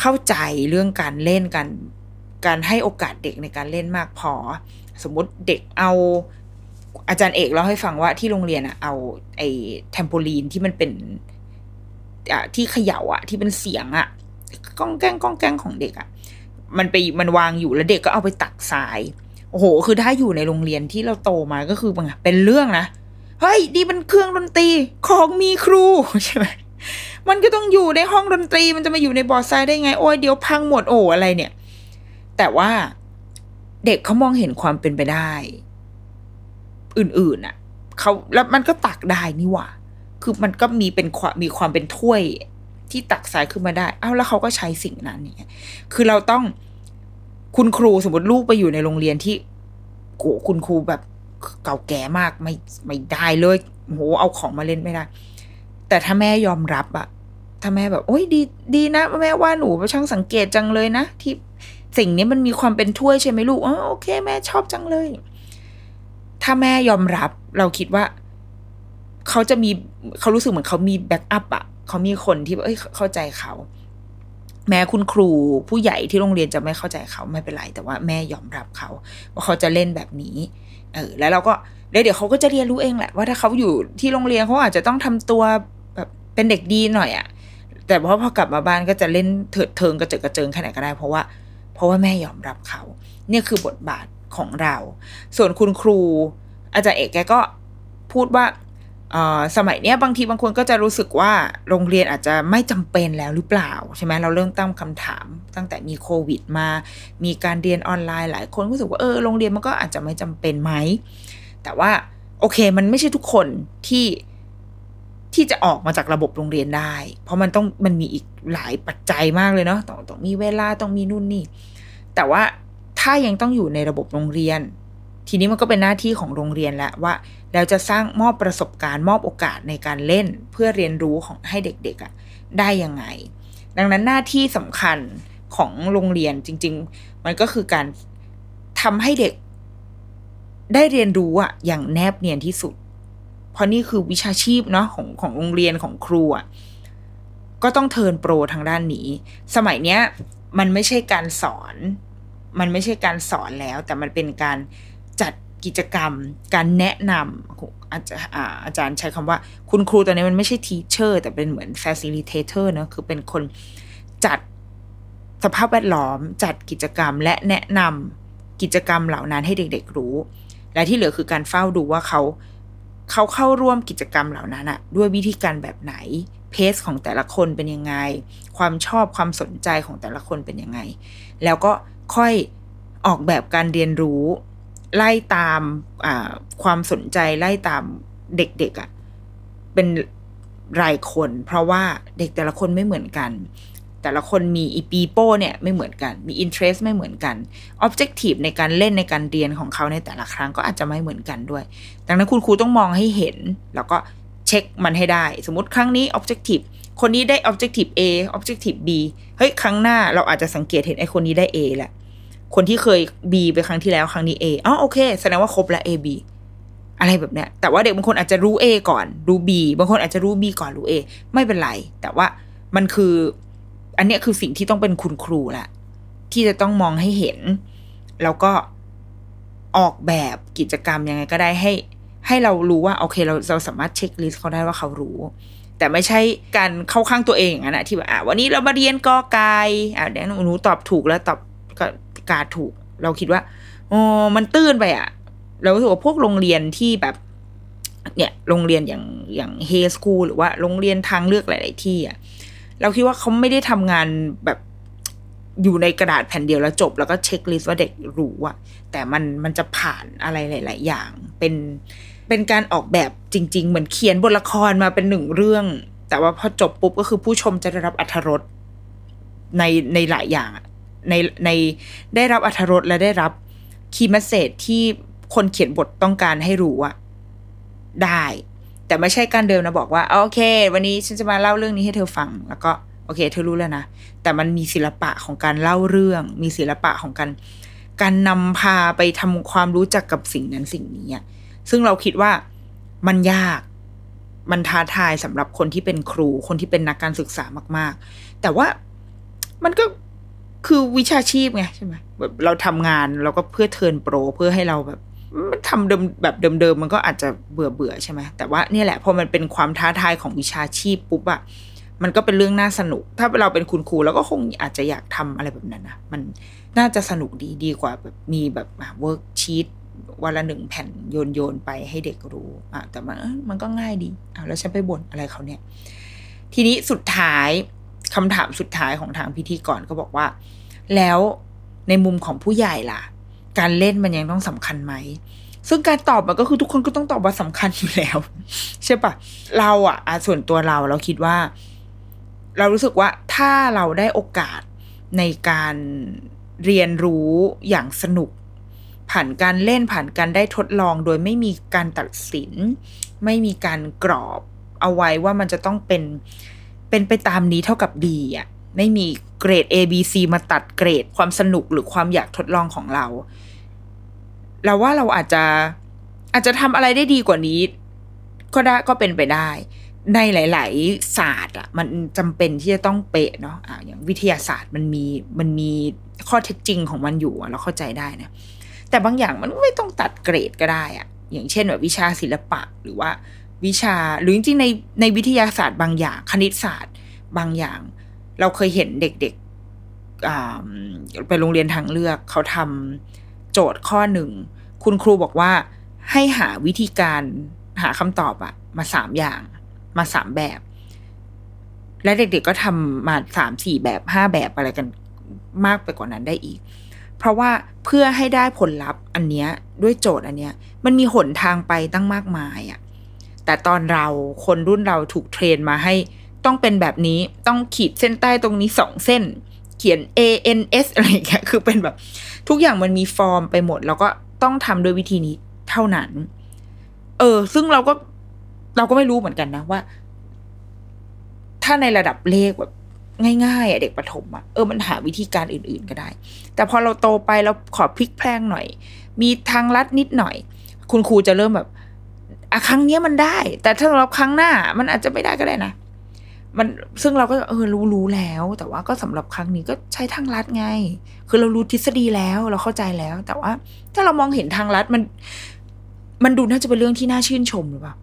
เข้าใจเรื่องการเล่นกันการให้โอกาสเด็กในการเล่นมากพอ สมมติเด็กเอาอาจารย์เอกเล่าให้ฟังว่าที่โรงเรียนอะเอาไอ้เทมโพลีนที่มันเป็น อะที่เขย่าอะ ที่เป็นเสียงอะก้องแก้งก้องแก้งของเด็กอะ มันไปมันวางอยู่แล้วเด็กก็เอาไปตักทรายโอ้โห คือถ้าอยู่ในโรงเรียนที่เราโตมาก็คือเป็นเรื่องนะเฮ้ยดีเป็นเครื่องดนตรีของมีครูใช่ไหมมันก็ต้องอยู่ในห้องดนตรีมันจะมาอยู่ในบอร์ดทรายได้ไง โอ้ยเดี๋ยวพังหมดโอ้อะไรเนี่ย แต่ว่าเด็กเขามองเห็นความเป็นไปได้ อื่นๆอะเขาแล้วมันก็ตักได้นี่หว่า คือมันก็มีเป็นความมีความเป็นถ้วยที่ตักสายขึ้นมาได้ เอ้าแล้วเขาก็ใช้สิ่งนั้นเนี่ยคือเราต้องคุณครูสมมติลูกไปอยู่ในโรงเรียนที่โกคุณครูแบบเก่าแก่มากไม่ไม่ได้เลยโหเอาของมาเล่นไม่ได้ แต่ถ้าแม่ยอมรับอะถ้าแม่แบบ โอ้ยดี ดีนะ แม่ว่าหนูช่างสังเกตจังเลยนะ ที่สิ่งนี้มันมีความเป็นถ้วยใช่ไหมลูกอ๋อโอเค แม่ชอบจังเลย ถ้าแม่ยอมรับ เราคิดว่า เขาจะมีเขารู้สึกเหมือนเขามี backup อะเขามีคนที่เอ้ยเข้าใจเขา แม้คุณครูผู้ใหญ่ที่โรงเรียนจะไม่เข้าใจเขาไม่เป็นไร แต่ว่าแม่ยอมรับเขาว่าเขาจะเล่นแบบนี้ เออ แล้วเราก็เดี๋ยวเขาก็จะเรียนรู้เองแหละว่าถ้าเขาอยู่ที่โรงเรียนเขาอาจจะต้องทำตัวแบบเป็นเด็กดีหน่อยอะ่ะแต่พอพอกลับมาบ้านก็จะเล่นเถิดเทิงกระเจิดกระเจิงแค่ไหนก็ได้ เพราะว่า เพราะว่าแม่ยอมรับเขา เนี่ยคือบทบาทของเรา ส่วนคุณครู อาจารย์เอกแกก็พูดว่า สมัยเนี้ยบางทีบางคนก็จะรู้สึกว่าโรงเรียนอาจจะไม่จำเป็นแล้วหรือเปล่าใช่ไหมเราเริ่มตั้งคำถามตั้งแต่มีโควิดมา มีการเรียนออนไลน์หลายคนก็รู้สึกว่าเออโรงเรียนมันก็อาจจะไม่จำเป็นไหมแต่ว่าโอเคมันไม่ใช่ทุกคนที่ที่จะออกมาจากระบบโรงเรียนได้ เพราะมันต้องมันมีอีกหลายปัจจัยมากเลยเนาะต้องต้องมีเวลาต้องมีนู่นนี่ แต่ว่าถ้ายังต้องอยู่ในระบบโรงเรียน ทีนี้มันก็เป็นหน้าที่ของโรงเรียนแล้วว่าแล้วจะสร้างมอบประสบการณ์มอบโอกาสในการเล่นเพื่อเรียนรู้ของให้เด็กๆอะได้ยังไง ดังนั้นหน้าที่สำคัญของโรงเรียนจริง ๆ มันก็คือการทำให้เด็กได้เรียนรู้อะอย่างแนบเนียนที่สุด เพราะนี่คือวิชาชีพเนาะของของโรงเรียนของครูอะก็ต้องเทินโปรทางด้านนี้ สมัยเนี้ย มันไม่ใช่การสอน มันไม่ใช่การสอนแล้ว แต่มันเป็นการ จัดกิจกรรม การแนะนำอาจารย์อาจารย์ใช้คำว่า คุณครูตอนนี้มันไม่ใช่ทีเชอร์แต่เป็นเหมือน facilitator เนะคือเป็นคนจัดสภาพแวดล้อม จัดกิจกรรม และแนะนำกิจกรรมเหล่านั้นให้เด็กๆรู้ และที่เหลือคือการเฝ้าดูว่าเขาเขาเข้าร่วมกิจกรรมเหล่านั้นอะด้วยวิธีการแบบไหน เพสของแต่ละคนเป็นยังไง ความชอบความสนใจของแต่ละคนเป็นยังไง แล้วก็ค่อยออกแบบการเรียนรู้ ไล่ตามความสนใจไล่ตามเด็กๆอะ่ะเป็นรายคน เพราะว่าเด็กแต่ละคนไม่เหมือนกัน แต่ละคนมีอีปีโป้เนี่ยไม่เหมือนกัน มีอินเทรสไม่เหมือนกันออบเจกตีฟในการเล่นในการเรียนของเขาในแต่ละครั้งก็อาจจะไม่เหมือนกันด้วย ดังนั้นคุณครูต้องมองให้เห็น แล้วก็เช็คมันให้ได้ สมมติครั้งนี้ objective คนนี้ได้ objective A objective B เฮ้ย ครั้งหน้าเราอาจจะสังเกตเห็นไอ้คนนี้ได้ A แหละ คนที่เคย B ไปครั้งที่แล้วครั้งนี้ A อ๋อโอเคแสดงว่าครบแล้ว A B อะไรแบบเนี้ย แต่ว่าเด็กบางคนอาจจะรู้ A ก่อน รู้ B บางคนอาจจะรู้ B ก่อนรู้ A ไม่เป็นไร แต่ว่ามันคือ อันเนี้ยคือสิ่งที่ต้องเป็นคุณครูแหละที่จะต้องมองให้เห็น แล้วก็ออกแบบกิจกรรมยังไงก็ได้ให้ ให้เรารู้ว่าโอเคเราเราสามารถเช็คลิสต์เขาได้ว่าเขารู้ แต่ไม่ใช่การเข้าข้างตัวเองอย่างนั้นนะที่แบบอะวันนี้เรามาเรียนกอไก่อะเดี๋ยวหนูตอบถูกแล้วตอบก็ กาถูก เราคิดว่าอ๋อมันตื้นไปอะเราถือว่าพวกโรงเรียนที่แบบ เนี่ย โรงเรียนอย่างอย่างเฮสคูลหรือว่าโรงเรียนทางเลือกหลาย ๆ ที่อะเราคิดว่าเขาไม่ได้ทำงานแบบอยู่ในกระดาษแผ่นเดียวแล้วจบ แล้วก็ checklist ว่าเด็กรู้อะแต่มันมันจะผ่านอะไรหลาย ๆ อย่าง เป็นเป็นการออกแบบจริง ๆ เหมือนเขียนบทละครมาเป็นหนึ่งเรื่อง แต่ว่าพอจบปุ๊บก็คือผู้ชมจะได้รับอรรถรสในในหลายอย่าง ในในได้รับอรรถรสและได้รับ key message ที่คนเขียนบทต้องการให้รู้อะได้ แต่ไม่ใช่การเดิมนะบอกว่าโอเค วันนี้ฉันจะมาเล่าเรื่องนี้ให้เธอฟัง แล้วก็โอเค เธอรู้แล้วนะ แต่มันมีศิลปะของการเล่าเรื่อง มีศิลปะของการการนำพาไปทำความรู้จักกับสิ่งนั้นสิ่งนี้อะซึ่งเราคิดว่ามันยาก มันท้าทายสำหรับคนที่เป็นครู คนที่เป็นนักการศึกษามาก ๆ แต่ว่ามันก็ คือวิชาชีพไงใช่ไหมแบบเราทำงานเราก็เพื่อเทิร์นโปรเพื่อให้เราแบบทำเดิมแบบเดิมๆมันก็อาจจะเบื่อเบื่อใช่ไหมแต่ว่านี่แหละพอมันเป็นความท้าทายของวิชาชีพปุ๊บอะมันก็เป็นเรื่องน่าสนุก ถ้าเราเป็นคุณครูเราก็คงอาจจะอยากทำอะไรแบบนั้นนะมันน่าจะสนุกดีดีกว่าแบบมีแบบ worksheet วันละหนึ่งแผ่นโยนโยนไปให้เด็กรู้อะแต่มันมันก็ง่ายดีอะแล้วฉันไปบ่นอะไรเขาเนี่ย ทีนี้สุดท้าย คำถามสุดท้ายของทางพิธีกรก็บอกว่า แล้วในมุมของผู้ใหญ่ล่ะ การเล่นมันยังต้องสำคัญไหม ซึ่งการตอบมันก็คือทุกคนก็ต้องตอบว่าสำคัญอยู่แล้ว ใช่ปะเราอะส่วนตัวเราเราคิดว่า เรารู้สึกว่าถ้าเราได้โอกาสในการเรียนรู้อย่างสนุก ผ่านการเล่นผ่านการได้ทดลองโดยไม่มีการตัดสิน ไม่มีการกรอบเอาไว้ว่ามันจะต้องเป็น เป็นไปตามนี้เท่ากับดีอะไม่มีเกรด A B C มาตัดเกรดความสนุกหรือความอยากทดลองของเรา เราว่าเราอาจจะอาจจะทำอะไรได้ดีกว่านี้ ก็ได้ก็เป็นไปได้ ในหลาย ๆ ศาสตร์อะมันจำเป็นที่จะต้องเป๊ะเนาะอ่าอย่างวิทยาศาสตร์มันมีมันมีข้อเท็จจริงของมันอยู่เราเข้าใจได้นะแต่บางอย่างมันไม่ต้องตัดเกรดก็ได้อะอย่างเช่นแบบวิชาศิลปะหรือว่า วิชา หรือจริงๆในในวิทยาศาสตร์บางอย่าง คณิตศาสตร์บางอย่าง เราเคยเห็นเด็กๆไปโรงเรียนทางเลือกเขาทำโจทย์ข้อหนึ่ง คุณครูบอกว่าให้หาวิธีการหาคำตอบอะมาสามอย่าง มาสามแบบ และเด็กๆก็ทำมาสามสี่แบบห้าแบบอะไรกันมากไปกว่านั้นได้อีก เพราะว่าเพื่อให้ได้ผลลัพธ์อันเนี้ยด้วยโจทย์อันเนี้ย มันมีหนทางไปตั้งมากมายอะ่ะ แต่ตอนเราคนรุ่นเราถูกเทรนมาให้ต้องเป็นแบบนี้ต้องขีดเส้นใต้ตรงนี้สองเส้น เขียน A N S อะไรเงี้ยคือเป็นแบบ ทุกอย่างมันมีฟอร์มไปหมด แล้วก็ต้องทำโดยวิธีนี้เท่านั้น เออ ซึ่งเราก็เราก็ไม่รู้เหมือนกันนะว่า ถ้าในระดับเลขแบบง่ายๆอะเด็กประถมอะเออมันหาวิธีการอื่น ๆก็ได้ แต่พอเราโตไปเราขอพลิกแพลงหน่อย มีทางลัดนิดหน่อย คุณครูจะเริ่มแบบ อะครั้งนี้มันได้ แต่ถ้าเราครั้งหน้า มันอาจจะไม่ได้ก็ได้นะมันซึ่งเราก็เออรู้รู้แล้ว แต่ว่าก็สำหรับครั้งนี้ก็ใช้ทางลัดไง คือเรารู้ทฤษฎีแล้วเราเข้าใจแล้ว แต่ว่า ถ้าเรามองเห็นทางลัดมัน มันดูน่าจะเป็นเรื่องที่น่าชื่นชมหรือเปล่า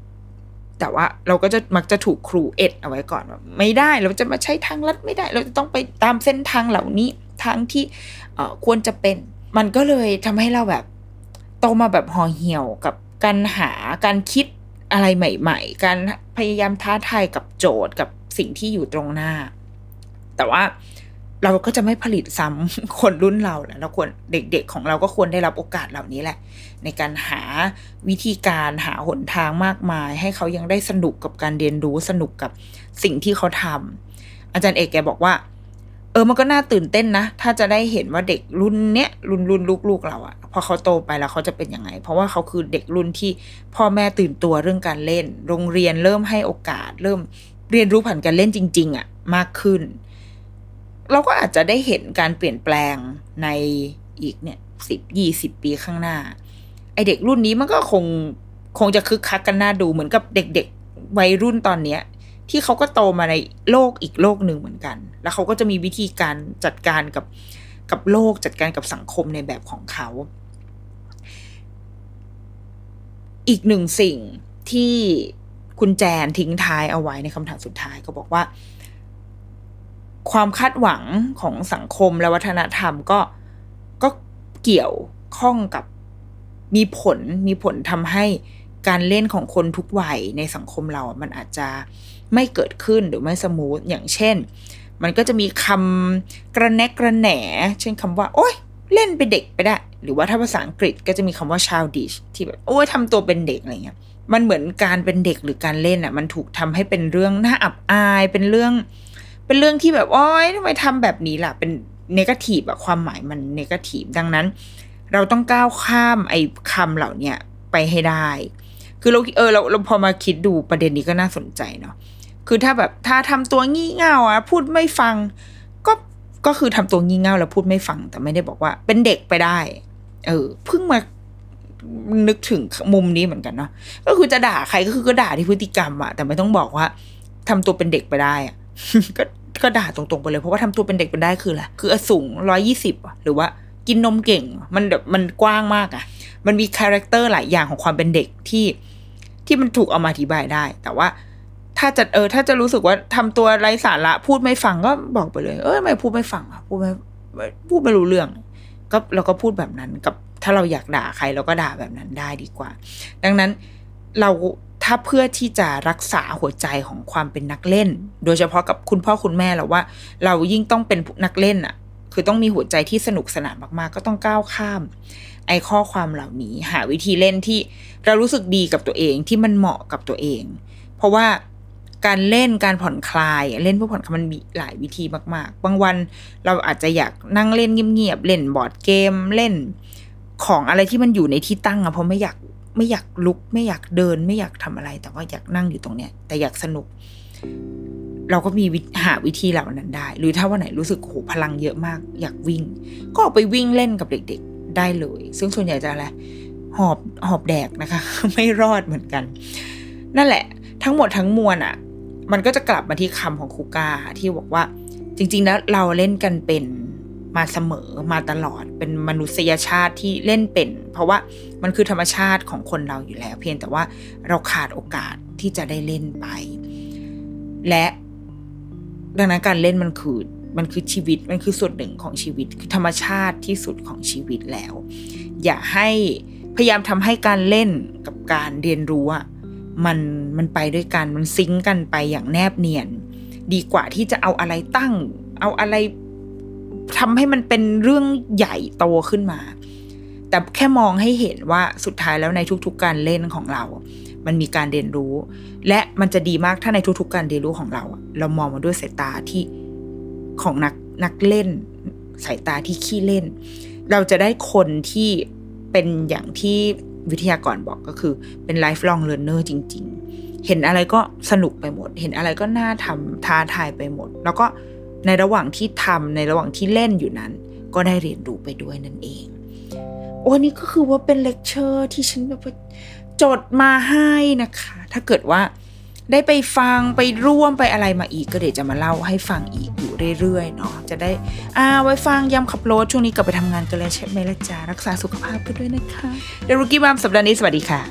แต่ว่าเราก็จะมักจะถูกครูเอ็ดเอาไว้ก่อนว่าไม่ได้เราจะมาใช้ทางลัดไม่ได้ เราจะต้องไปตามเส้นทางเหล่านี้ทางที่ควรจะเป็น มันก็เลยทำให้เราแบบ โตมาแบบห่อเหี่ยวกับ การหาการคิดอะไรใหม่ ๆ การพยายามท้าทายกับโจทย์กับสิ่งที่อยู่ตรงหน้า แต่ว่าเราก็จะไม่ผลิตซ้ำคนรุ่นเราแหละเราควรเด็ก ๆ ของเราก็ควรได้รับโอกาสเหล่านี้แหละ ในการหาวิธีการหาหนทางมากมาย ให้เขายังได้สนุกกับการเรียนรู้สนุกกับสิ่งที่เขาทำอาจารย์เอกแกบอกว่า เออมันก็น่าตื่นเต้นนะ ถ้าจะได้เห็นว่าเด็กรุ่นเนี้ยรุ่นรุ่นลูกๆเราอะพอเขาโตไปแล้วเขาจะเป็นยังไง เพราะว่าเขาคือเด็กรุ่นที่พ่อแม่ตื่นตัวเรื่องการเล่น โรงเรียนเริ่มให้โอกาส เริ่มเรียนรู้ผ่านการเล่นจริง ๆอะมากขึ้น เราก็อาจจะได้เห็นการเปลี่ยนแปลงในอีกเนี่ยสิบยี่สิบปีข้างหน้า ไอเด็กรุ่นนี้มันก็คงคงจะคึกคักกันน่าดูเหมือนกับเด็กๆวัยรุ่นตอนเนี้ย ที่เขาก็โตมาในโลกอีกโลกหนึ่งเหมือนกัน แล้วเขาก็จะมีวิธีการจัดการกับกับโลกจัดการกับสังคมในแบบของเขา อีกหนึ่งสิ่งที่คุณแจนทิ้งท้ายเอาไว้ในคำถามสุดท้ายก็บอกว่า ความคาดหวังของสังคมและวัฒนธรรมก็ก็เกี่ยวข้องกับมีผลมีผลทำให้การเล่นของคนทุกวัยในสังคมเราอะมันอาจจะ ไม่เกิดขึ้นหรือไม่สมูทอย่างเช่น มันก็จะมีคำกระแนกกระแหน เช่นคำว่า โอ๊ยเล่นเป็นเด็กไปได้ หรือว่าถ้าภาษาอังกฤษก็จะมีคำว่า childish ที่แบบโอ้ยทำตัวเป็นเด็กอะไรเงี้ยมันเหมือนการเป็นเด็กหรือการเล่นอะ มันถูกทำให้เป็นเรื่องน่าอับอายเป็นเรื่อง เป็นเรื่องที่แบบโอ๊ยทำไมทำแบบนี้ล่ะเป็นเนกาทีฟอะความหมายมันเนกาทีฟดังนั้น เราต้องก้าวข้ามไอ้คำเหล่านี้ไปให้ได้ คือเราเออเราเราพอมาคิดดูประเด็นนี้ก็น่าสนใจเนาะ คือถ้าแบบถ้าทำตัวงี่เง่าอะพูดไม่ฟัง ก็ก็คือทำตัวงี่เง่าแล้วพูดไม่ฟัง แต่ไม่ได้บอกว่า เป็นเด็กไปได้ เออเพิ่งมานึกถึงมุมนี้เหมือนกันเนาะก็คือจะด่าใครก็คือก็ด่าที่พฤติกรรมอะแต่ไม่ต้องบอกว่าทำตัวเป็นเด็กไปได้อะก็ก็ด่าตรงๆไปเลยเพราะว่าทำตัวเป็นเด็กไปได้คืออะไรคือสูงร้อยี่สิบหรือว่ากินนมเก่ง มันแบบมันกว้างมากอะมันมี character หลายอย่างของความเป็นเด็กที่ที่มันถูกเอามาอธิบายได้ แต่ว่า ถ้าจะเออ ถ้าจะรู้สึกว่าทำตัวไร้สาระพูดไม่ฟังก็บอกไปเลย เออไม่พูดไม่ฟังอะพูดไม่พูดไม่รู้เรื่อง ก็เราก็พูดแบบนั้นกับถ้าเราอยากด่าใครเราก็ด่าแบบนั้นได้ดีกว่า ดังนั้นเราถ้าเพื่อที่จะรักษาหัวใจของความเป็นนักเล่น โดยเฉพาะกับคุณพ่อคุณแม่เราว่า เรายิ่งต้องเป็นนักเล่นอะ คือต้องมีหัวใจที่สนุกสนานมากๆ ก็ต้องก้าวข้าม ไอ้ข้อความเหล่านี้ หาวิธีเล่นที่เรารู้สึกดีกับตัวเองที่มันเหมาะกับตัวเอง เพราะว่า การเล่นการผ่อนคลาย เล่นเพื่อผ่อนคลายมันมีหลายวิธีมาก ๆ บางวันเราอาจจะอยากนั่งเล่นเงียบๆเล่นบอร์ดเกมเล่นของอะไรที่มันอยู่ในที่ตั้งอะเพราะไม่อยากไม่อยากลุก ไม่อยากเดิน ไม่อยากทำอะไร แต่ว่าอยากนั่งอยู่ตรงเนี้ย แต่อยากสนุก เราก็มีหาวิธีเหล่านั้นได้ หรือถ้าวันไหนรู้สึกโหพลังเยอะมาก อยากวิ่ง ก็ออกไปวิ่งเล่นกับเด็ก ๆ ได้เลย ซึ่งส่วนใหญ่จะอะไรหอบหอบแดกนะคะ ไม่รอดเหมือนกัน นั่นแหละ ทั้งหมดทั้งมวลอะ่ะ มันก็จะกลับมาที่คำของครูกาที่บอกว่า จริง ๆ แล้วเราเล่นกันเป็นมาเสมอมาตลอดเป็นมนุษยชาติที่เล่นเป็น เพราะว่ามันคือธรรมชาติของคนเราอยู่แล้ว เพียงแต่ว่าเราขาดโอกาสที่จะได้เล่นไป และดังนั้นการเล่นมันคือมันคือชีวิตมันคือส่วนหนึ่งของชีวิต คือธรรมชาติที่สุดของชีวิตแล้ว อย่าให้พยายามทำให้การเล่นกับการเรียนรู้อะ มันมันไปด้วยกันมันซิงกันไปอย่างแนบเนียน ดีกว่าที่จะเอาอะไรตั้ง เอาอะไรทำให้มันเป็นเรื่องใหญ่โตขึ้นมา แต่แค่มองให้เห็นว่าสุดท้ายแล้วในทุกๆ การเล่นของเรา มันมีการเรียนรู้ และมันจะดีมากถ้าในทุกๆ การเรียนรู้ของเรา เรามองมาด้วยสายตาที่ของนักนักเล่น สายตาที่ขี้เล่น เราจะได้คนที่เป็นอย่างที่ วิทยากรบอกก็คือเป็นไลฟ์ลองเรียนเนอร์จริง ๆ เห็นอะไรก็สนุกไปหมด เห็นอะไรก็น่าทำท้าทายไปหมด แล้วก็ในระหว่างที่ทำในระหว่างที่เล่นอยู่นั้น ก็ได้เรียนรู้ไปด้วยนั่นเอง โอ้นี่ก็คือว่าเป็นเลคเชอร์ที่ฉันแบบจดมาให้นะคะ ถ้าเกิดว่า ได้ไปฟังไปร่วมไปอะไรมาอีกก็เดี๋ยวจะมาเล่าให้ฟังอีกอยู่เรื่อยๆเนาะจะได้อ่าไว้ฟังยามขับรถช่วงนี้กลับไปทำงานกันแล้วใช่ไหมล่ะจ๊ะรักษาสุขภาพกันด้วยนะคะ The Rookie Mom สัปดาห์นี้สวัสดีค่ะ